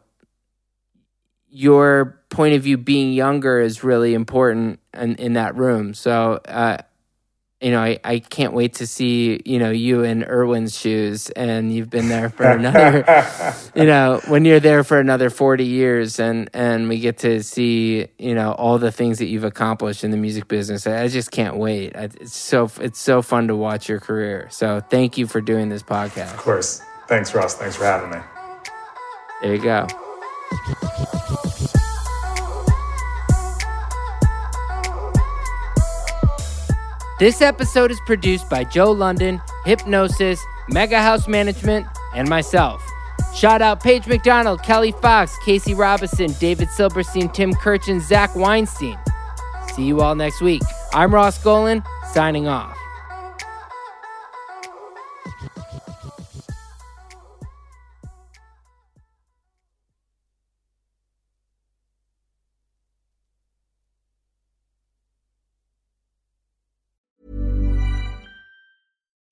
S1: your point of view being younger is really important in, in that room. So, uh, you know, I, I can't wait to see, you know, you in Irwin's shoes and you've been there for another, you know, when you're there for another 40 years and, and we get to see, you know, all the things that you've accomplished in the music business. I just can't wait. It's so, it's so fun to watch your career. So thank you for doing this podcast.
S4: Of course. Thanks, Ross. Thanks for having me.
S1: There you go. This episode is produced by Joe London, Hipgnosis, Mega House Management, and myself. Shout out Paige McDonald, Kelly Fox, Casey Robinson, David Silberstein, Tim Kirchen, Zach Weinstein. See you all next week. I'm Ross Golan, signing off.